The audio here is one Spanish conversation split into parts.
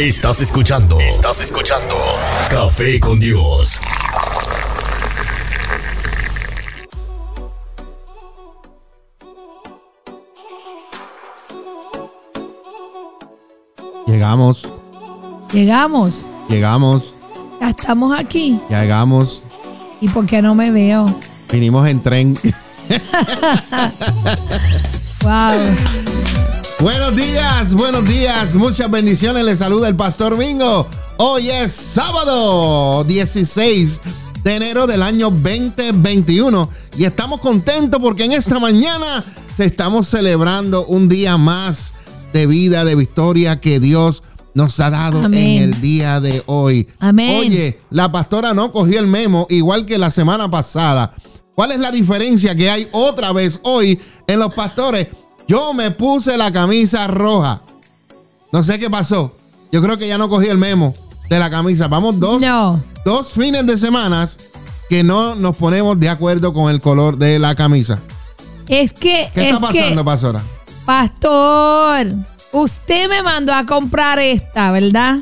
Estás escuchando. Estás escuchando. Café con Dios. Llegamos, Llegamos. llegamos, Ya estamos aquí. ya llegamos. ¿Y por qué no me veo? Vinimos en tren. Wow. Buenos días, buenos días. Muchas bendiciones. Les saluda el Pastor Mingo. Hoy es sábado 16 de enero del año 2021 y estamos contentos porque en esta mañana estamos celebrando un día más de vida, de victoria que Dios nos ha dado Amén. en el día de hoy. Amén. Oye, la pastora no cogió el memo igual que la semana pasada. ¿Cuál es la diferencia que hay otra vez hoy en los pastores? Yo me puse la camisa roja. No sé qué pasó. Yo creo que ya no cogí el memo de la camisa. Vamos dos, No. dos fines de semana que no nos ponemos de acuerdo con el color de la camisa. Es que, ¿Qué es está pasando, que, pastora? pastor, usted me mandó a comprar esta, ¿verdad?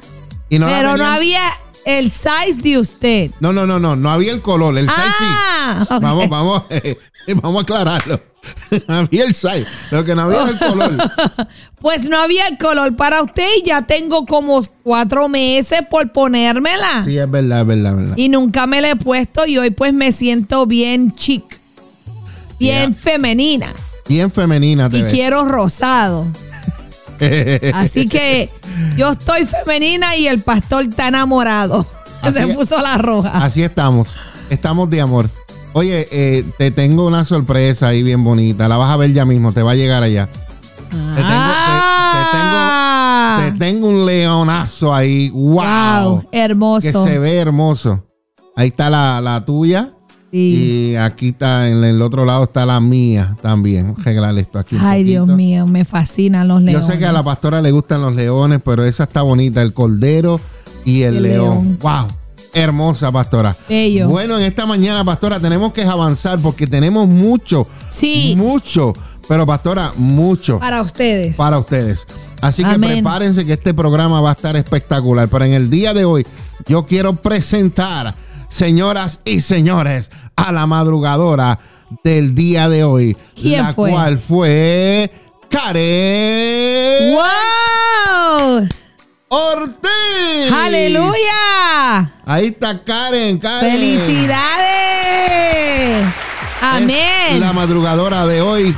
Y la Pero no había el size de usted. No, no, no, no. No había el color. El size sí. Ah. Vamos, vamos, vamos a aclararlo. había el size. Lo que no había era el color. Pues no había el color para usted y ya tengo como cuatro meses por ponérmela. Sí, es verdad, es verdad, es verdad. Y nunca me la he puesto y hoy pues me siento bien chic, bien Yeah. femenina Bien femenina te y ves. quiero rosado. Así que yo estoy femenina y el pastor está enamorado. Así Se puso la roja. Así estamos. Estamos de amor. Oye, eh, te tengo una sorpresa ahí bien bonita. La vas a ver ya mismo. Te va a llegar allá. Te tengo, te- Ah. te tengo, te tengo un leonazo ahí. ¡Wow! Wow, Que hermoso. se ve hermoso. Ahí está la, la tuya. Sí. Y aquí está, en el otro lado está la mía también. Arreglar esto aquí. Ay, Dios mío, me fascinan los Yo leones. sé que a la pastora le gustan los leones, pero esa está bonita, el cordero y el, El león. león. ¡Wow! Hermosa, pastora. Bello. Bueno, en esta mañana, pastora, tenemos que avanzar porque tenemos mucho, Sí, mucho, pero pastora, mucho para ustedes. para ustedes. Así que Amén. prepárense que este programa va a estar espectacular. Pero en el día de hoy, yo quiero presentar, señoras y señores, a la madrugadora del día de hoy. ¿Quién la fue? cual fue Karen ¡Wow! Ortiz. ¡Aleluya! Ahí está Karen, Karen. ¡Felicidades! Es Amén. la madrugadora de hoy.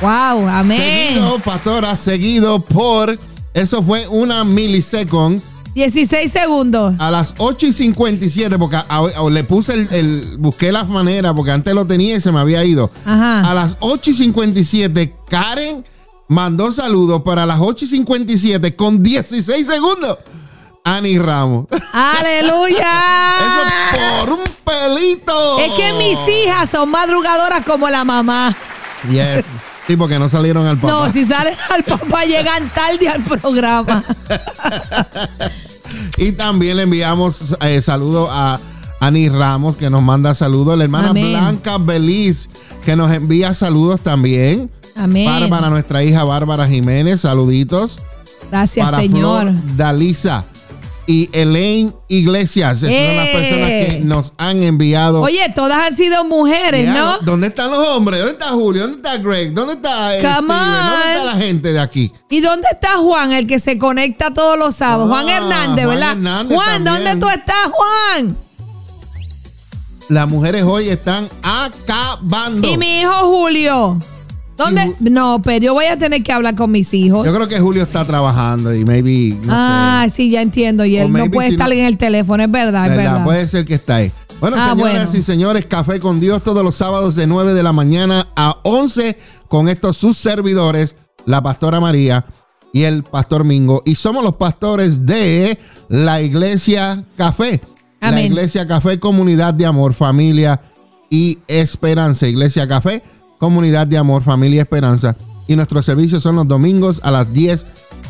Wow, amén. Seguido, pastora, seguido por. Eso fue una milisecond 16 segundos. a las 8 y 57, porque a- a- le puse el, el- Busqué las maneras, porque antes lo tenía y se me había ido. Ajá. A las 8 y 57, Karen mandó saludos para las 8 y 57 con 16 segundos. Ani Ramos. ¡Aleluya! Eso por un pelito. Es que mis hijas son madrugadoras como la mamá. Yes. Sí, porque no salieron al papá. No, si salen al papá llegan tarde al programa. Y también le enviamos eh, saludos a Ani Ramos, que nos manda saludos. La hermana Amén. Blanca Beliz, que nos envía saludos también. Amén. Bárbara, nuestra hija Bárbara Jiménez, saluditos. Gracias, para Señor. Flor Dalisa y Elaine Iglesias. Esas son las ¡Eh! personas que nos han enviado. Oye, todas han sido mujeres, Ya, ¿no? ¿Dónde están los hombres? ¿Dónde está Julio? ¿Dónde está Greg? ¿Dónde está eh, Steven? ¿Dónde está la gente de aquí? ¿Y dónde está Juan, el que se conecta todos los sábados? Juan Ah, Hernández, Juan ¿verdad? Hernández Juan, también. ¿dónde tú estás, Juan? Las mujeres hoy están acabando. Y mi hijo Julio. ¿Dónde? No, pero yo voy a tener que hablar con mis hijos. Yo creo que Julio está trabajando y maybe, no ah, sé. sí, ya entiendo. Y él no puede si estar no- en el teléfono, es verdad, es ¿Verdad? verdad. Puede ser que está ahí. Bueno, Ah, señoras bueno. y señores, Café con Dios todos los sábados de 9 de la mañana a 11 con estos sus servidores, la pastora María y el pastor Mingo. Y somos los pastores de la Iglesia Café. La Amén. Iglesia Café, comunidad de amor, familia y esperanza. Iglesia Café, comunidad de amor, familia y esperanza. Y nuestros servicios son los domingos a las 10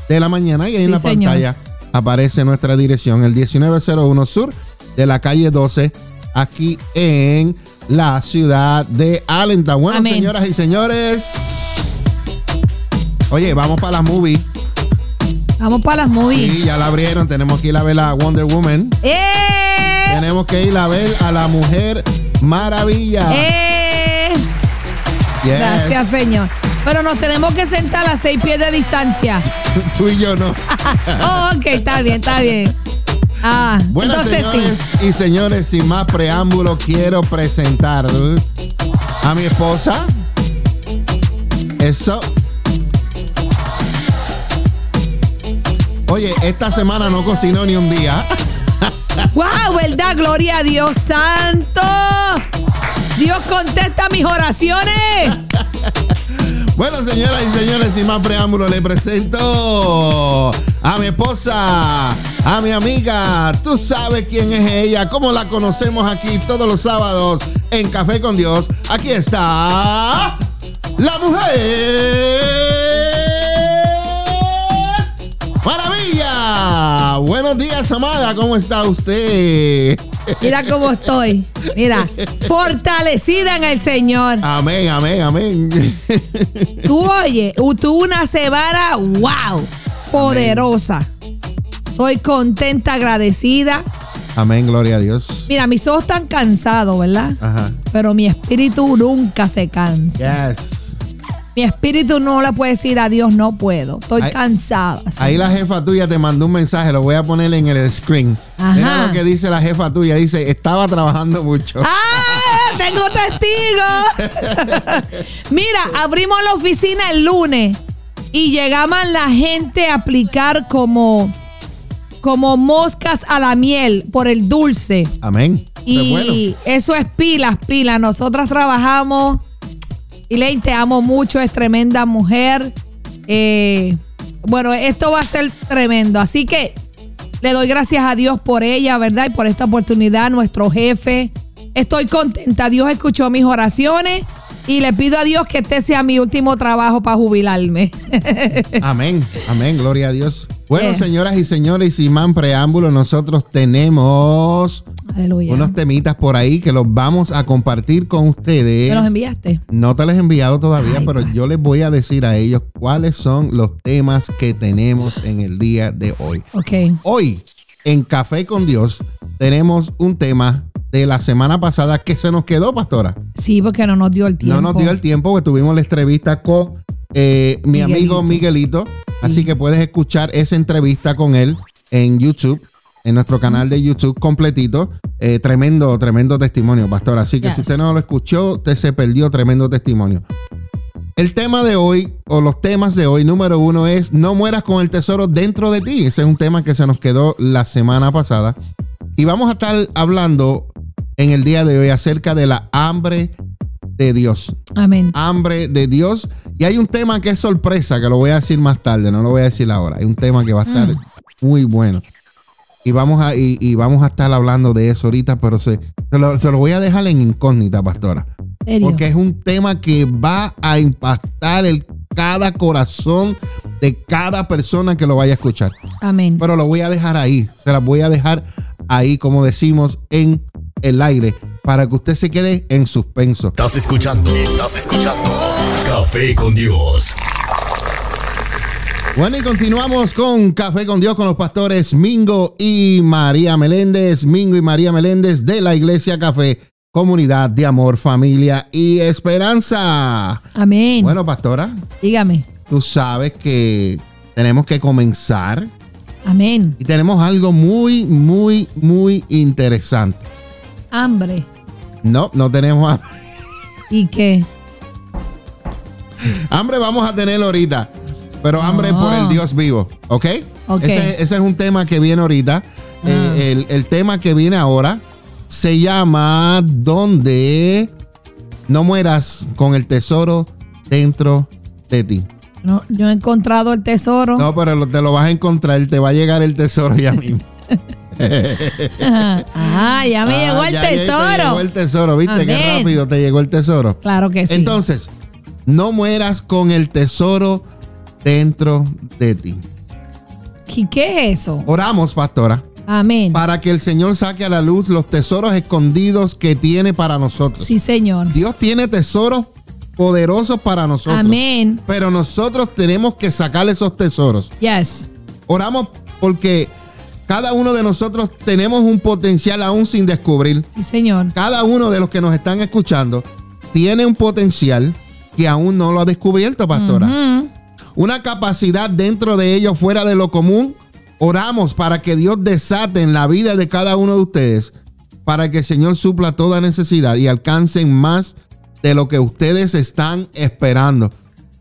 de la mañana. Y ahí en la señor. pantalla aparece nuestra dirección, el 1901 Sur de la calle 12, aquí en la ciudad de Allentown. Bueno, Amén. señoras y señores, oye, vamos para la movie. Vamos para las movies. Sí, ya la abrieron. Tenemos que ir a ver a Wonder Woman. ¡Eh! Tenemos que ir a ver a la Mujer Maravilla. ¡Eh! Yes. Gracias, señor. Pero nos tenemos que sentar a seis pies de distancia. Tú y yo no. Oh, ok, está bien, está bien. Ah, Bueno, entonces señores sí. y señores, sin más preámbulo, quiero presentar a mi esposa. Eso. Oye, esta semana no cocinó ni un día. ¡Wow! ¿Verdad? Gloria a Dios santo. Dios contesta mis oraciones. Bueno, señoras y señores, sin más preámbulo, le presento a mi esposa, a mi amiga. Tú sabes quién es ella, cómo la conocemos aquí todos los sábados en Café con Dios. Aquí está la mujer. Maravilla. Buenos días, amada. ¿Cómo está usted? Mira cómo estoy. Mira, fortalecida en el Señor. Amén, amén, amén. Tú oye, tuvo una semana, wow, poderosa. Estoy contenta, agradecida. Amén, gloria a Dios. Mira, mis ojos están cansados, ¿verdad? Ajá. Pero mi espíritu nunca se cansa. Yes. Mi espíritu no le puede decir a Dios, no puedo. Estoy Ahí- cansada. Ahí la jefa tuya te mandó un mensaje, lo voy a poner en el screen. Ajá. Mira lo que dice la jefa tuya, dice, estaba trabajando mucho. ¡Ah! ¡Tengo testigos! Mira, abrimos la oficina el lunes y llegaban la gente a aplicar como, como moscas a la miel por el dulce. Amén. Y bueno. eso es pilas, pilas. Nosotras trabajamos. Ley, te amo mucho, es tremenda mujer. Eh, bueno, esto va a ser tremendo. Así que le doy gracias a Dios por ella, ¿verdad? Y por esta oportunidad, nuestro jefe. Estoy contenta. Dios escuchó mis oraciones y le pido a Dios que este sea mi último trabajo para jubilarme. Amén. Amén. Gloria a Dios. Bueno, Eh. señoras y señores, sin más preámbulo, nosotros tenemos Aleluya. unos temitas por ahí que los vamos a compartir con ustedes. ¿Me los enviaste? No te los he enviado todavía, Ay, pero pa. yo les voy a decir a ellos cuáles son los temas que tenemos en el día de hoy. Ok. Hoy, en Café con Dios, tenemos un tema de la semana pasada que se nos quedó, pastora. Sí, porque no nos dio el tiempo. No nos dio el tiempo, porque tuvimos la entrevista con eh, mi Miguelito. amigo Miguelito. Así Sí. que puedes escuchar esa entrevista con él en YouTube, en nuestro canal de YouTube completito. Eh, tremendo, tremendo testimonio, pastor. Así que si usted no lo escuchó, usted se perdió tremendo testimonio. El tema de hoy, o los temas de hoy, número uno es no mueras con el tesoro dentro de ti. Ese es un tema que se nos quedó la semana pasada. Y vamos a estar hablando en el día de hoy acerca de la hambre de Dios. Amén. Hambre de Dios. Y hay un tema que es sorpresa, que lo voy a decir más tarde, no lo voy a decir ahora. Hay un tema que va a estar Mm. muy bueno. Y vamos a, y, y vamos a estar hablando de eso ahorita, pero se, se lo, se lo voy a dejar en incógnita, pastora. ¿Serio? Porque es un tema que va a impactar el, cada corazón de cada persona que lo vaya a escuchar. Amén. Pero lo voy a dejar ahí. Se las voy a dejar ahí, como decimos, en el aire, para que usted se quede en suspenso. Estás escuchando, estás escuchando Café con Dios. Bueno, y continuamos con Café con Dios con los pastores Mingo y María Meléndez. Mingo y María Meléndez de la Iglesia Café, Comunidad de Amor, Familia y Esperanza. Amén. Bueno, pastora, Dígame. tú sabes que tenemos que comenzar Amén. y tenemos algo muy, muy, muy interesante. Hambre. No, no tenemos hambre. ¿Y qué? Hambre vamos a tener ahorita, pero hambre por el Dios vivo, ¿ok? Ese, ese es un tema que viene ahorita. Ah. Eh, el, el tema que viene ahora se llama Donde no mueras con el tesoro dentro de ti. No, yo he encontrado el tesoro. No, pero lo- te lo vas a encontrar, te va a llegar el tesoro ya mismo. Ah, ya me Ah, llegó el ya Te llegó tesoro. el tesoro, ¿viste? Qué Amén. rápido te llegó el tesoro. Claro que sí. Entonces, no mueras con el tesoro dentro de ti. ¿Y qué es eso? Oramos, pastora, Amén. para que el Señor saque a la luz los tesoros escondidos que tiene para nosotros. Sí, Señor. Dios tiene tesoros poderosos para nosotros. Amén. Pero nosotros tenemos que sacar esos tesoros. Yes. Oramos porque cada uno de nosotros tenemos un potencial aún sin descubrir. Sí, Señor. Cada uno de los que nos están escuchando tiene un potencial que aún no lo ha descubierto, pastora. Una capacidad dentro de ellos fuera de lo común. Oramos para que Dios desate en la vida de cada uno de ustedes, para que el Señor supla toda necesidad y alcancen más de lo que ustedes están esperando.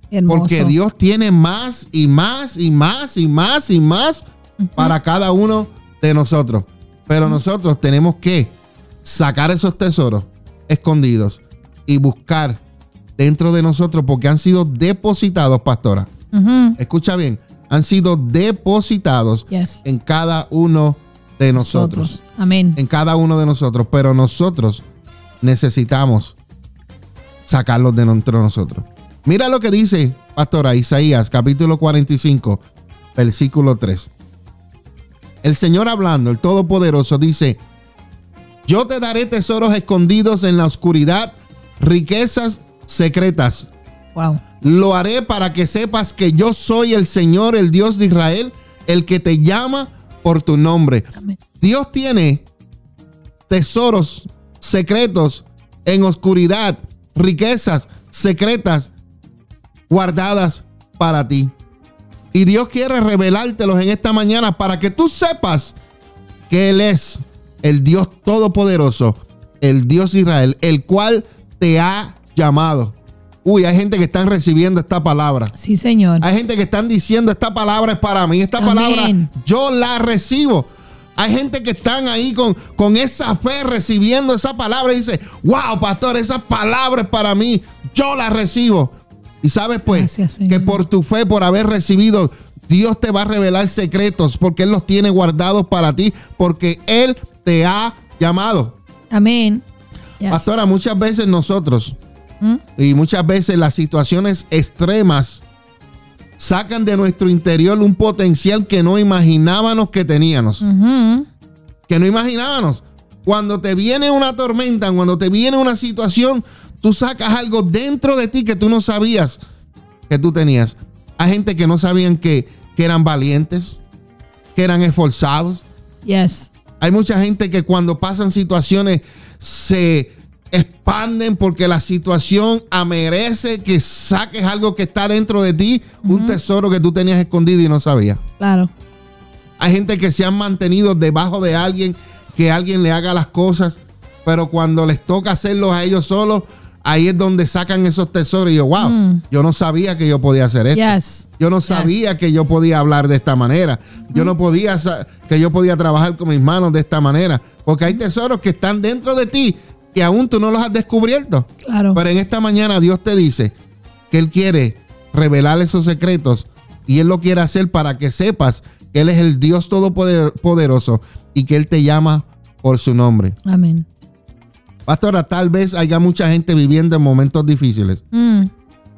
Hermoso. Porque Dios tiene más y más y más y más y más para cada uno de nosotros. Pero nosotros tenemos que sacar esos tesoros escondidos y buscar dentro de nosotros porque han sido depositados, pastora. Escucha bien, han sido depositados Yes. en cada uno de nosotros. Amén. En cada uno de nosotros. Pero nosotros necesitamos sacarlos de entre nosotros. Mira lo que dice, pastora Isaías, capítulo 45, versículo 3. El Señor hablando, el Todopoderoso, dice, yo te daré tesoros escondidos en la oscuridad, riquezas secretas. Wow. Lo haré para que sepas que yo soy el Señor, el Dios de Israel, el que te llama por tu nombre. Amén. Dios tiene tesoros secretos en oscuridad, riquezas secretas guardadas para ti. Y Dios quiere revelártelos en esta mañana para que tú sepas que Él es el Dios todopoderoso, el Dios Israel, el cual te ha llamado. Uy, hay gente que están recibiendo esta palabra. Sí, Señor. Hay gente que están diciendo esta palabra es para mí, esta Amén. palabra yo la recibo. Hay gente que están ahí con, con esa fe recibiendo esa palabra y dice, wow, pastor, esa palabra es para mí, yo la recibo. Y sabes pues Gracias, que por tu fe, por haber recibido, Dios te va a revelar secretos porque Él los tiene guardados para ti, porque Él te ha llamado. Amén. Yes. Pastora, muchas veces nosotros ¿Mm? y muchas veces las situaciones extremas sacan de nuestro interior un potencial que no imaginábamos que teníamos. Que no imaginábamos. Cuando te viene una tormenta, cuando te viene una situación, tú sacas algo dentro de ti que tú no sabías que tú tenías. Hay gente que no sabían que, que eran valientes, que eran esforzados. Yes. Hay mucha gente que cuando pasan situaciones se expanden porque la situación merece que saques algo que está dentro de ti, un tesoro que tú tenías escondido y no sabías. Claro. Hay gente que se han mantenido debajo de alguien, que alguien le haga las cosas, pero cuando les toca hacerlos a ellos solos, ahí es donde sacan esos tesoros. Y yo, wow, Mm. yo no sabía que yo podía hacer esto. Yes. Yo no sabía que yo podía hablar de esta manera. Yo no podía sa- que yo podía trabajar con mis manos de esta manera. Porque hay tesoros que están dentro de ti que aún tú no los has descubierto. Claro. Pero en esta mañana Dios te dice que Él quiere revelar esos secretos y Él lo quiere hacer para que sepas que Él es el Dios todopoderoso y que Él te llama por su nombre. Amén. Pastora, tal vez haya mucha gente viviendo en momentos difíciles Mm.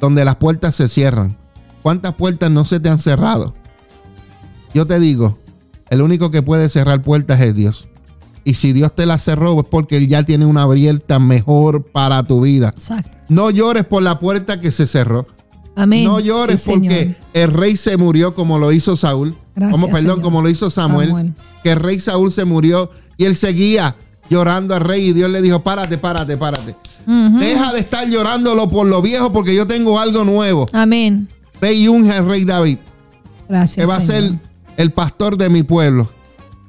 donde las puertas se cierran. ¿Cuántas puertas no se te han cerrado? Yo te digo, el único que puede cerrar puertas es Dios. Y si Dios te las cerró es porque Él ya tiene una abierta mejor para tu vida. Exacto. No llores por la puerta que se cerró. Amén. No llores Sí, porque Señor. el rey se murió como lo hizo Saúl. Gracias, como, perdón, Señor. como lo hizo Samuel, Samuel. Que el rey Saúl se murió y él seguía llorando al rey y Dios le dijo, párate, párate, párate. Deja de estar llorándolo por lo viejo porque yo tengo algo nuevo. Amén. Ve y unge al rey David, Gracias. que va a ser el pastor de mi pueblo.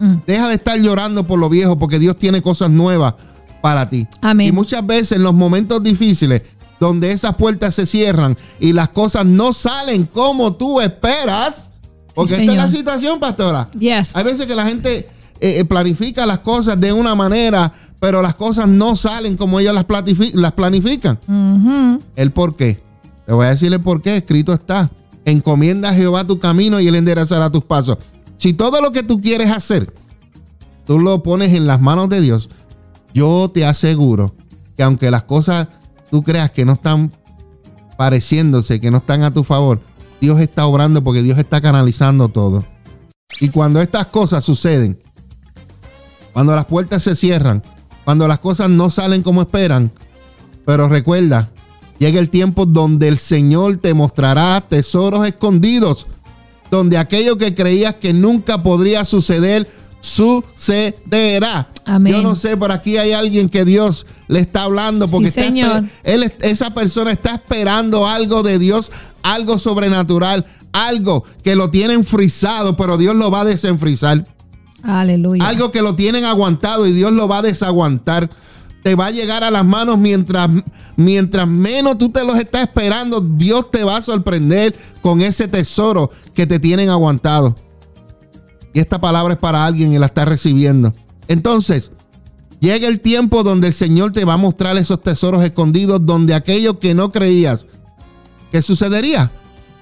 Mm. Deja de estar llorando por lo viejo porque Dios tiene cosas nuevas para ti. Amén. Y muchas veces en los momentos difíciles, donde esas puertas se cierran y las cosas no salen como tú esperas, porque esta es la situación, pastora. Yes. Hay veces que la gente eh, eh, planifica las cosas de una manera, pero las cosas no salen como ellos las, las planifican. Ujú. ¿El por qué? Te voy a decir el por qué. Escrito está. Encomienda a Jehová tu camino y él enderezará tus pasos. Si todo lo que tú quieres hacer, tú lo pones en las manos de Dios, yo te aseguro que aunque las cosas tú creas que no están pareciéndose, que no están a tu favor, Dios está obrando porque Dios está canalizando todo. Y cuando estas cosas suceden, cuando las puertas se cierran, cuando las cosas no salen como esperan, pero recuerda, llega el tiempo donde el Señor te mostrará tesoros escondidos donde aquello que creías que nunca podría suceder, sucederá. Amén. Yo no sé, por aquí hay alguien que Dios le está hablando porque Sí, está Señor. él, esa persona está esperando algo de Dios, algo sobrenatural, algo que lo tienen frisado, pero Dios lo va a desenfrizar. Aleluya. Algo que lo tienen aguantado y Dios lo va a desaguantar. Te va a llegar a las manos mientras, mientras menos tú te los estás esperando. Dios te va a sorprender con ese tesoro que te tienen aguantado. Y esta palabra es para alguien y la está recibiendo. Entonces, llega el tiempo donde el Señor te va a mostrar esos tesoros escondidos, donde aquello que no creías que sucedería,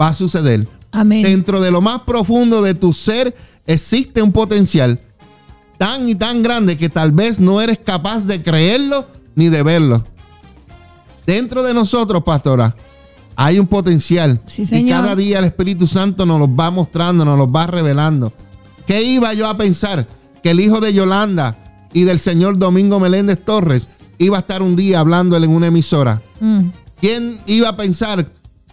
va a suceder. Amén. Dentro de lo más profundo de tu ser existe un potencial tan y tan grande que tal vez no eres capaz de creerlo ni de verlo. Dentro de nosotros, pastora, hay un potencial. Sí, y señor. cada día el Espíritu Santo nos los va mostrando, nos los va revelando. ¿Qué iba yo a pensar? Que el hijo de Yolanda y del señor Domingo Meléndez Torres iba a estar un día hablándole en una emisora. Mm. ¿Quién iba a pensar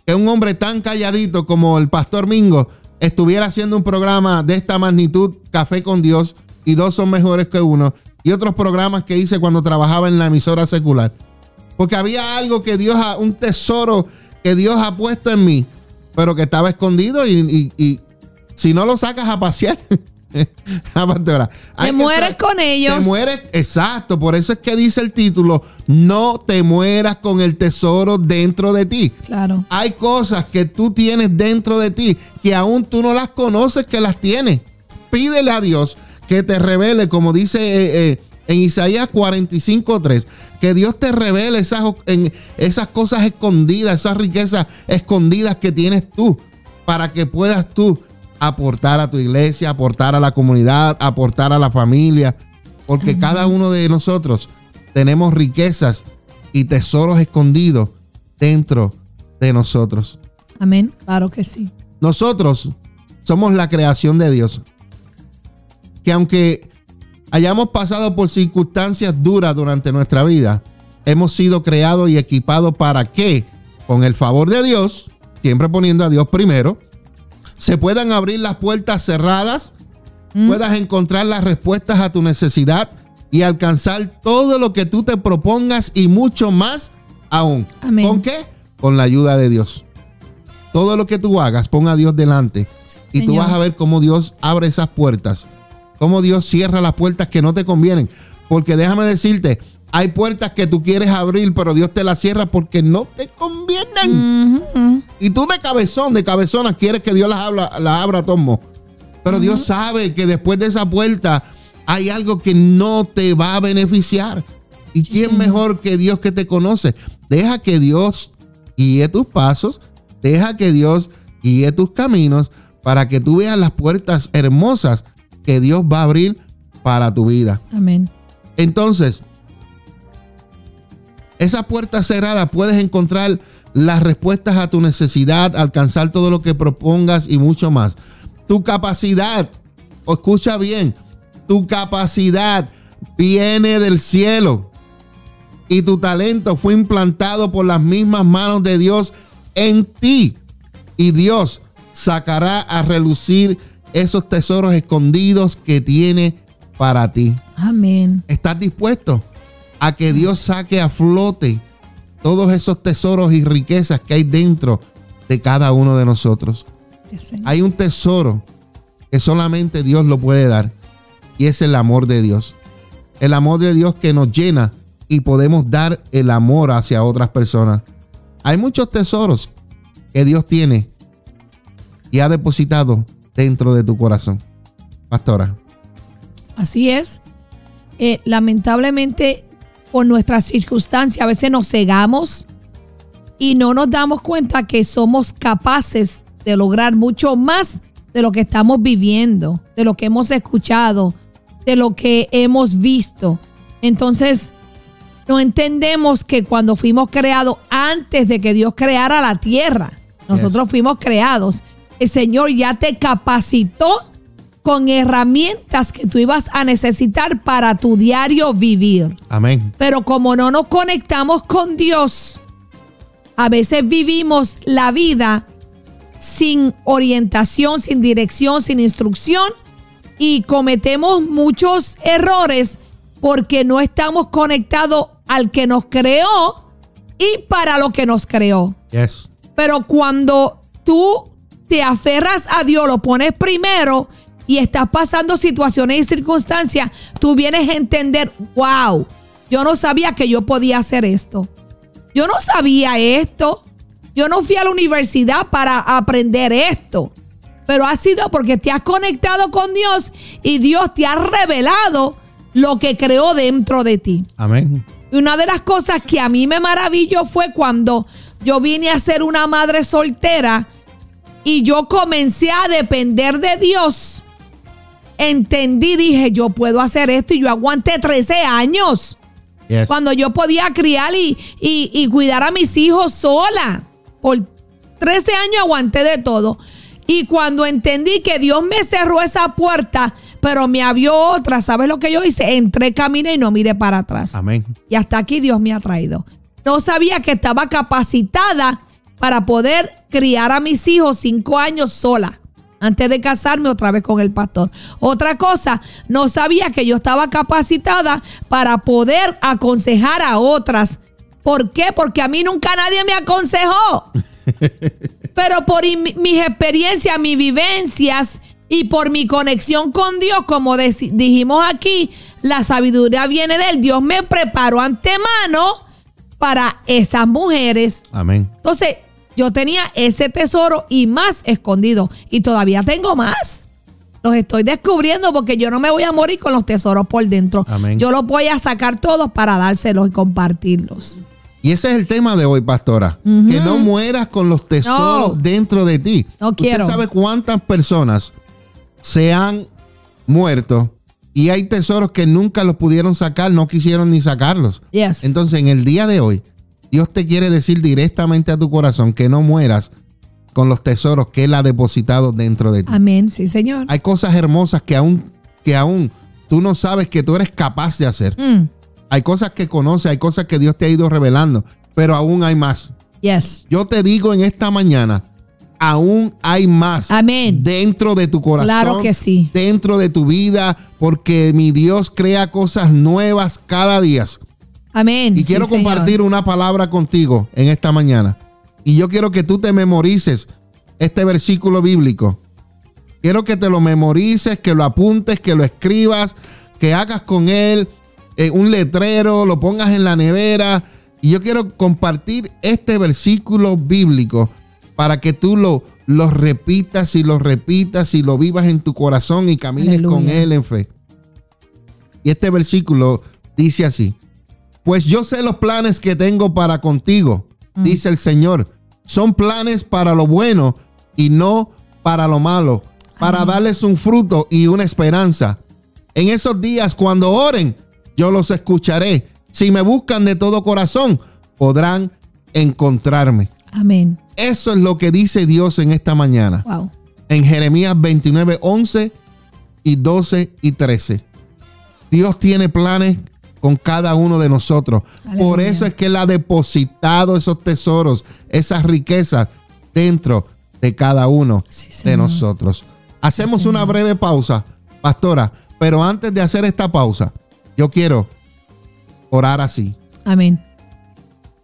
que un hombre tan calladito como el pastor Mingo estuviera haciendo un programa de esta magnitud, Café con Dios, y dos son mejores que uno, y otros programas que hice cuando trabajaba en la emisora secular? Porque había algo que Dios, ha, un tesoro que Dios ha puesto en mí, pero que estaba escondido y, y- y si no lo sacas a pasear, ah, pastora, hay Te mueres con ellos. Te mueres, exacto, por eso es que dice el título, no te mueras con el tesoro dentro de ti. Claro. Hay cosas que tú tienes dentro de ti que aún tú no las conoces que las tienes. Pídele a Dios que te revele, como dice eh, eh, en Isaías 45:3, que Dios te revele esas, en, esas cosas escondidas, esas riquezas escondidas que tienes tú, para que puedas tú aportar a tu iglesia, aportar a la comunidad, aportar a la familia, porque cada uno de nosotros tenemos riquezas y tesoros escondidos dentro de nosotros. Amén. Claro que sí. Nosotros somos la creación de Dios. Que aunque hayamos pasado por circunstancias duras durante nuestra vida, hemos sido creados y equipados para que, con el favor de Dios, siempre poniendo a Dios primero, se puedan abrir las puertas cerradas, puedas encontrar las respuestas a tu necesidad y alcanzar todo lo que tú te propongas y mucho más aún. Amén. ¿Con qué? Con la ayuda de Dios. Todo lo que tú hagas, pon a Dios delante. Y tú vas a ver cómo Dios abre esas puertas. Cómo Dios cierra las puertas que no te convienen. Porque déjame decirte, hay puertas que tú quieres abrir, pero Dios te las cierra porque no te convienen. Y tú de cabezón, de cabezona, quieres que Dios las, habla, las abra, Tomo. Pero Dios sabe que después de esa puerta hay algo que no te va a beneficiar. ¿Y quién mejor que Dios que te conoce? Deja que Dios guíe tus pasos, deja que Dios guíe tus caminos para que tú veas las puertas hermosas que Dios va a abrir para tu vida. Amén. Entonces, esa puerta cerrada puedes encontrar las respuestas a tu necesidad, alcanzar todo lo que propongas y mucho más. Tu capacidad, o escucha bien, tu capacidad viene del cielo y tu talento fue implantado por las mismas manos de Dios en ti. Y Dios sacará a relucir esos tesoros escondidos que tiene para ti. Amén. ¿Estás dispuesto a que Dios saque a flote todos esos tesoros y riquezas que hay dentro de cada uno de nosotros? Sí. Hay un tesoro que solamente Dios lo puede dar y es el amor de Dios. El amor de Dios que nos llena y podemos dar el amor hacia otras personas. Hay muchos tesoros que Dios tiene y ha depositado dentro de tu corazón. Pastora. Así es. Eh, lamentablemente, por nuestras circunstancias, a veces nos cegamos y no nos damos cuenta que somos capaces de lograr mucho más de lo que estamos viviendo, de lo que hemos escuchado, de lo que hemos visto. Entonces, no entendemos que cuando fuimos creados antes de que Dios creara la tierra, nosotros fuimos creados, el Señor ya te capacitó con herramientas que tú ibas a necesitar para tu diario vivir. Amén. Pero como no nos conectamos con Dios, a veces vivimos la vida sin orientación, sin dirección, sin instrucción y cometemos muchos errores porque no estamos conectados al que nos creó y para lo que nos creó. Yes. Pero cuando tú te aferras a Dios, lo pones primero y estás pasando situaciones y circunstancias, tú vienes a entender, wow, yo no sabía que yo podía hacer esto. Yo no sabía esto. Yo no fui a la universidad para aprender esto. Pero ha sido porque te has conectado con Dios y Dios te ha revelado lo que creó dentro de ti. Amén. Y una de las cosas que a mí me maravilló fue cuando yo vine a ser una madre soltera y yo comencé a depender de Dios. Entendí, dije, yo puedo hacer esto y yo aguanté 13 años. Yes. Cuando yo podía criar y, y- y cuidar a mis hijos sola. Por 13 años aguanté de todo. Y cuando entendí que Dios me cerró esa puerta, pero me abrió otra, ¿sabes lo que yo hice? Entré, caminé y no miré para atrás. Amén. Y hasta aquí Dios me ha traído. No sabía que estaba capacitada para poder criar a mis hijos cinco años sola. Antes de casarme otra vez con el pastor. Otra cosa, no sabía que yo estaba capacitada para poder aconsejar a otras. ¿Por qué? Porque a mí nunca nadie me aconsejó. Pero por mis experiencias, mis vivencias y por mi conexión con Dios, como dijimos aquí, la sabiduría viene de Él. Dios me preparó antemano para esas mujeres. Amén. Entonces, yo tenía ese tesoro y más escondido. Y todavía tengo más. Los estoy descubriendo porque yo no me voy a morir con los tesoros por dentro. Amén. Yo los voy a sacar todos para dárselos y compartirlos. Y ese es el tema de hoy, pastora. Que no mueras con los tesoros No. dentro de ti. No Usted quiero. sabe cuántas personas se han muerto y hay tesoros que nunca los pudieron sacar, no quisieron ni sacarlos. Yes. Entonces, en el día de hoy, Dios te quiere decir directamente a tu corazón que no mueras con los tesoros que Él ha depositado dentro de ti. Amén, sí, Señor. Hay cosas hermosas que aún, que aún tú no sabes que tú eres capaz de hacer. Mm, Hay cosas que conoces, hay cosas que Dios te ha ido revelando, pero aún hay más. yes. Yo te digo en esta mañana, aún hay más Amén. dentro de tu corazón, Claro que sí. dentro de tu vida, porque mi Dios crea cosas nuevas cada día. Amén. Y sí, quiero Señor. compartir una palabra contigo en esta mañana. Y yo quiero que tú te memorices este versículo bíblico. Quiero que te lo memorices, que lo apuntes, que lo escribas, que hagas con él eh, un letrero, lo pongas en la nevera. Y yo quiero compartir este versículo bíblico para que tú lo, lo repitas y lo repitas y lo vivas en tu corazón y camines Aleluya. con él en fe. Y este versículo dice así. Pues yo sé los planes que tengo para contigo, dice el Señor. Son planes para lo bueno y no para lo malo, para darles un fruto y una esperanza. En esos días, cuando oren, yo los escucharé. Si me buscan de todo corazón, podrán encontrarme. Amén. Eso es lo que dice Dios en esta mañana Wow. en Jeremías 29, 11 y 12 y 13. Dios tiene planes con cada uno de nosotros. Por eso es que Él ha depositado esos tesoros, esas riquezas dentro de cada uno Sí, de nosotros. Hacemos una breve pausa, pastora, pero antes de hacer esta pausa, yo quiero orar así. Amén.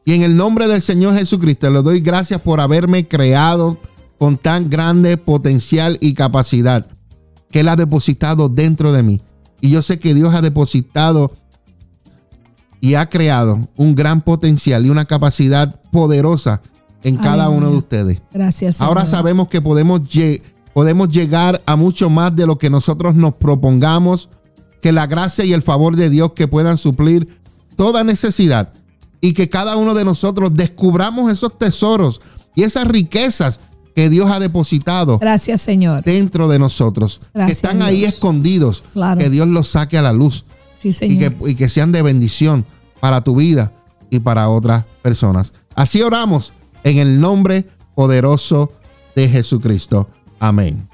Y en el nombre del Señor Jesucristo le doy gracias por haberme creado con tan grande potencial y capacidad que Él ha depositado dentro de mí. Y yo sé que Dios ha depositado y ha creado un gran potencial y una capacidad poderosa en cada uno de ustedes. Gracias. Señor. Ahora sabemos que podemos, lle- podemos llegar a mucho más de lo que nosotros nos propongamos, que la gracia y el favor de Dios que puedan suplir toda necesidad y que cada uno de nosotros descubramos esos tesoros y esas riquezas que Dios ha depositado Gracias, Señor. dentro de nosotros, Gracias, que están ahí Dios. escondidos, Claro. que Dios los saque a la luz Sí, y Señor. que, y que sean de bendición para tu vida y para otras personas. Así oramos en el nombre poderoso de Jesucristo. Amén.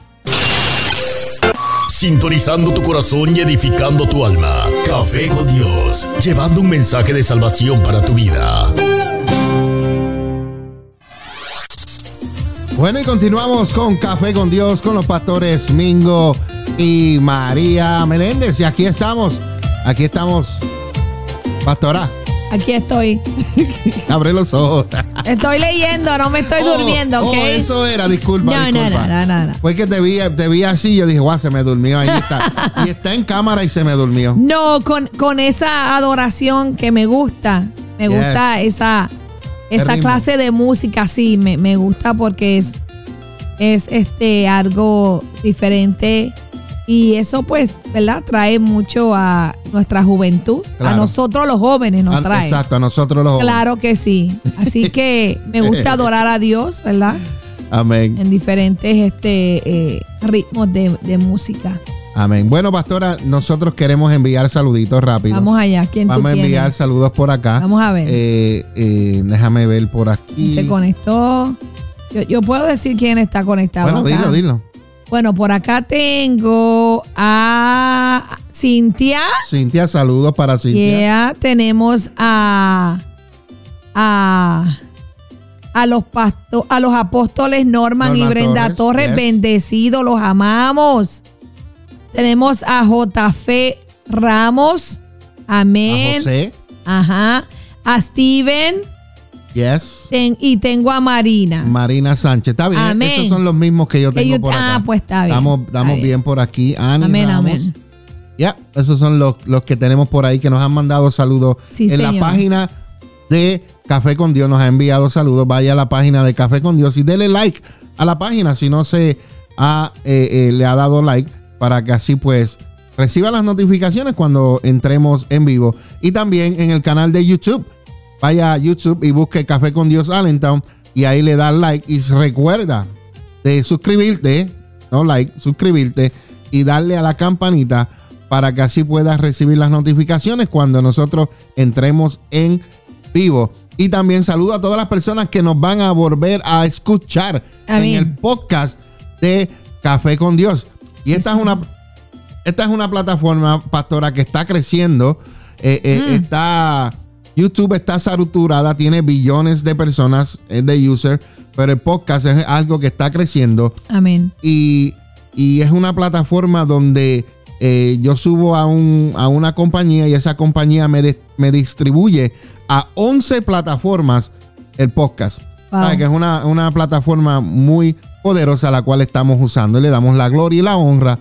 Sintonizando tu corazón y edificando tu alma. Café con Dios, llevando un mensaje de salvación para tu vida. Bueno, y continuamos con Café con Dios, con los pastores Mingo y María Meléndez. Y aquí estamos, aquí estamos, pastora. Aquí estoy. Abre los ojos. Estoy leyendo, no me estoy Oh, durmiendo, ¿ok? oh, eso era, disculpa. No, no, disculpa. no, no, no, no. Fue que te vi, te vi así, yo dije, guau, se me durmió, ahí está. y está en cámara y se me durmió. No, con, con esa adoración que me gusta. Me Yes. gusta esa, esa clase de música, sí, me, me gusta porque es, es este algo diferente. Y eso, pues, ¿verdad? Trae mucho a nuestra juventud. A nosotros los jóvenes nos Ah, trae. Exacto, a nosotros los jóvenes. Claro que sí. Así que me gusta adorar a Dios, ¿verdad? Amén. En diferentes este, eh, ritmos de, de música. Amén. Bueno, pastora, nosotros queremos enviar saluditos rápido. Vamos allá. ¿Quién tú Vamos a enviar tienes? saludos por acá. Vamos a ver. Eh, eh, déjame ver por aquí. Se conectó. Yo, yo puedo decir quién está conectado. Bueno, acá. dilo, dilo. Bueno, por acá tengo a Cintia. Cintia, saludos para Cintia. Yeah, tenemos a a a los pasto- a los apóstoles Norman Norman y Brenda Torres, Torres, yes. bendecidos, los amamos. Tenemos a JF Ramos. A Amén. José. Ajá. A Steven Yes. ten- y tengo a Marina. Marina Sánchez. Está bien. Amén. Esos son los mismos que yo Que tengo yo- por acá. ah, pues está bien. Estamos, bien. por aquí. Ani Amén, Ramos. amén. Ya, esos son los, los que tenemos por ahí que nos han mandado saludos Sí, en la página de Café con Dios. Nos ha enviado saludos. Vaya a la página de Café con Dios y dele like a la página si no se ha, eh, eh, le ha dado like para que así pues reciba las notificaciones cuando entremos en vivo. Y también en el canal de YouTube. Vaya a YouTube y busque Café con Dios Allentown y ahí le da like y recuerda de suscribirte, no like, suscribirte y darle a la campanita para que así puedas recibir las notificaciones cuando nosotros entremos en vivo. Y también saludo a todas las personas que nos van a volver a escuchar Amén. en el podcast de Café con Dios. Y Sí, esta es una esta es una plataforma, pastora, que está creciendo. Eh, eh, Mm. Está. YouTube está saturada, tiene billones de personas eh, de user, pero el podcast es algo que está creciendo Amén. y, y es una plataforma donde eh, yo subo a, un, a una compañía y esa compañía me, de- me distribuye a 11 plataformas el podcast. Wow. ¿Sabe? Que es una, una plataforma muy poderosa la cual estamos usando y le damos la gloria y la honra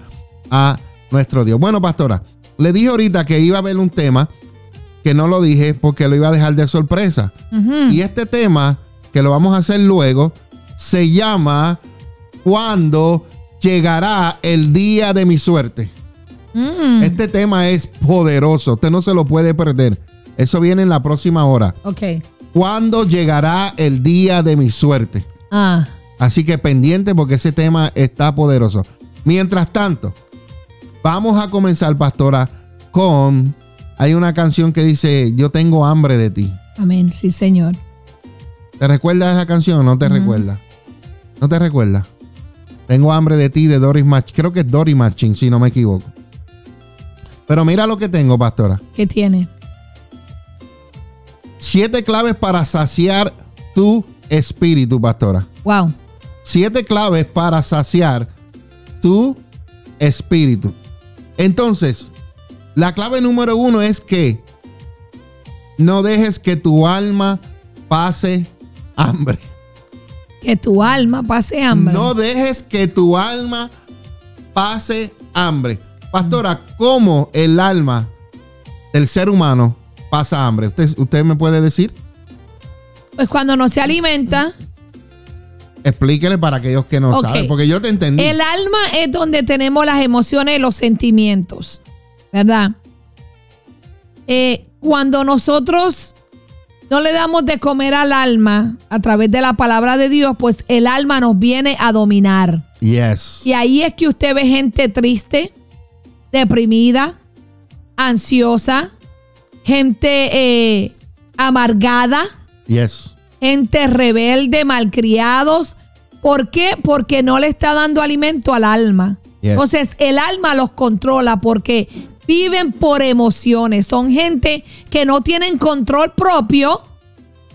a nuestro Dios. Bueno, pastora, le dije ahorita que iba a haber un tema que no lo dije porque lo iba a dejar de sorpresa. Y este tema, que lo vamos a hacer luego, se llama ¿Cuándo llegará el día de mi suerte? Mm, Este tema es poderoso, usted no se lo puede perder. Eso viene en la próxima hora. ok. ¿Cuándo llegará el día de mi suerte? Ah, Así que pendiente porque ese tema está poderoso. Mientras tanto, vamos a comenzar, pastora, con... Hay una canción que dice, yo tengo hambre de ti. amén. Sí, Señor. ¿Te recuerdas esa canción o no te Ujú. recuerda? ¿No te recuerda? Tengo hambre de ti de Doris Match. Creo que es Doris Matching, si no me equivoco. Pero mira lo que tengo, pastora. ¿Qué tiene? Siete claves para saciar tu espíritu, pastora. Wow. Siete claves para saciar tu espíritu. Entonces, la clave número uno es que no dejes que tu alma pase hambre. Que tu alma pase hambre. No dejes que tu alma pase hambre. Pastora, ¿cómo el alma del ser humano pasa hambre? ¿Usted, usted me puede decir? Pues cuando no se alimenta, Explíquele para aquellos que no saben, porque yo te entendí. el alma es donde tenemos las emociones y los sentimientos, ¿verdad? Eh, cuando nosotros no le damos de comer al alma a través de la palabra de Dios, pues el alma nos viene a dominar. Yes. Y ahí es que usted ve gente triste, deprimida, ansiosa, gente eh, amargada, Yes. gente rebelde, malcriados. ¿Por qué? Porque no le está dando alimento al alma. Yes. Entonces el alma los controla porque viven por emociones. Son gente que no tienen control propio.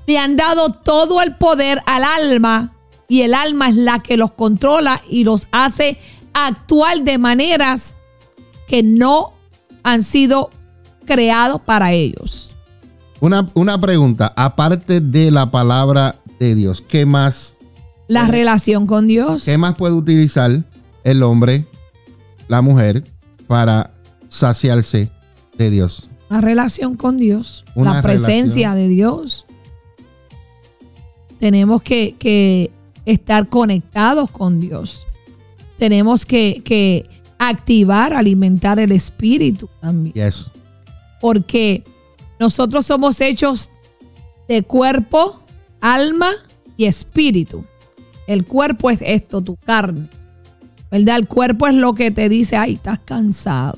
Le han dado todo el poder al alma y el alma es la que los controla y los hace actuar de maneras que no han sido creados para ellos. Una, una pregunta, aparte de la palabra de Dios, ¿qué más, La relación con Dios. qué más puede utilizar el hombre, la mujer, para saciarse de Dios? La relación con Dios. Una la presencia relación. de Dios. Tenemos que, que estar conectados con Dios. Tenemos que, que activar, alimentar el espíritu también. Yes. Porque nosotros somos hechos de cuerpo, alma y espíritu. El cuerpo es esto, tu carne. ¿Verdad? El cuerpo es lo que te dice, ay, estás cansado.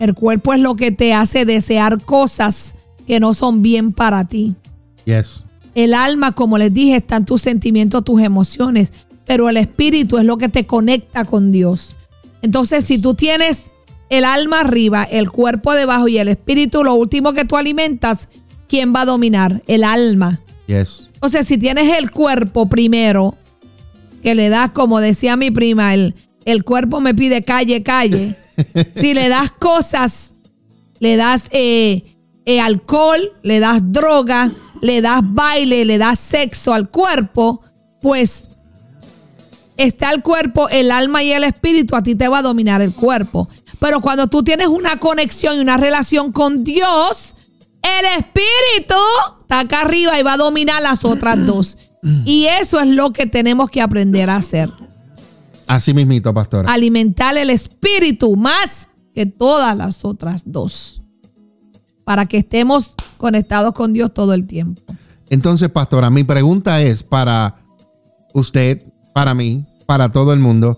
El cuerpo es lo que te hace desear cosas que no son bien para ti. Yes. El alma, como les dije, están tus sentimientos, tus emociones, pero el espíritu es lo que te conecta con Dios. Entonces, si tú tienes el alma arriba, el cuerpo debajo y el espíritu, lo último que tú alimentas, ¿quién va a dominar? El alma. Yes. Entonces, si tienes el cuerpo primero, que le das, como decía mi prima, el, el cuerpo me pide calle, calle. si le das cosas, le das eh, eh, alcohol, le das droga, le das baile, le das sexo al cuerpo, pues está el cuerpo, el alma y el espíritu, a ti te va a dominar el cuerpo. Pero cuando tú tienes una conexión y una relación con Dios, el espíritu está acá arriba y va a dominar las otras dos. Y eso es lo que tenemos que aprender a hacer. Así mismito, pastora. Alimentar el espíritu más que todas las otras dos. Para que estemos conectados con Dios todo el tiempo. Entonces, pastora, mi pregunta es para usted, para mí, para todo el mundo.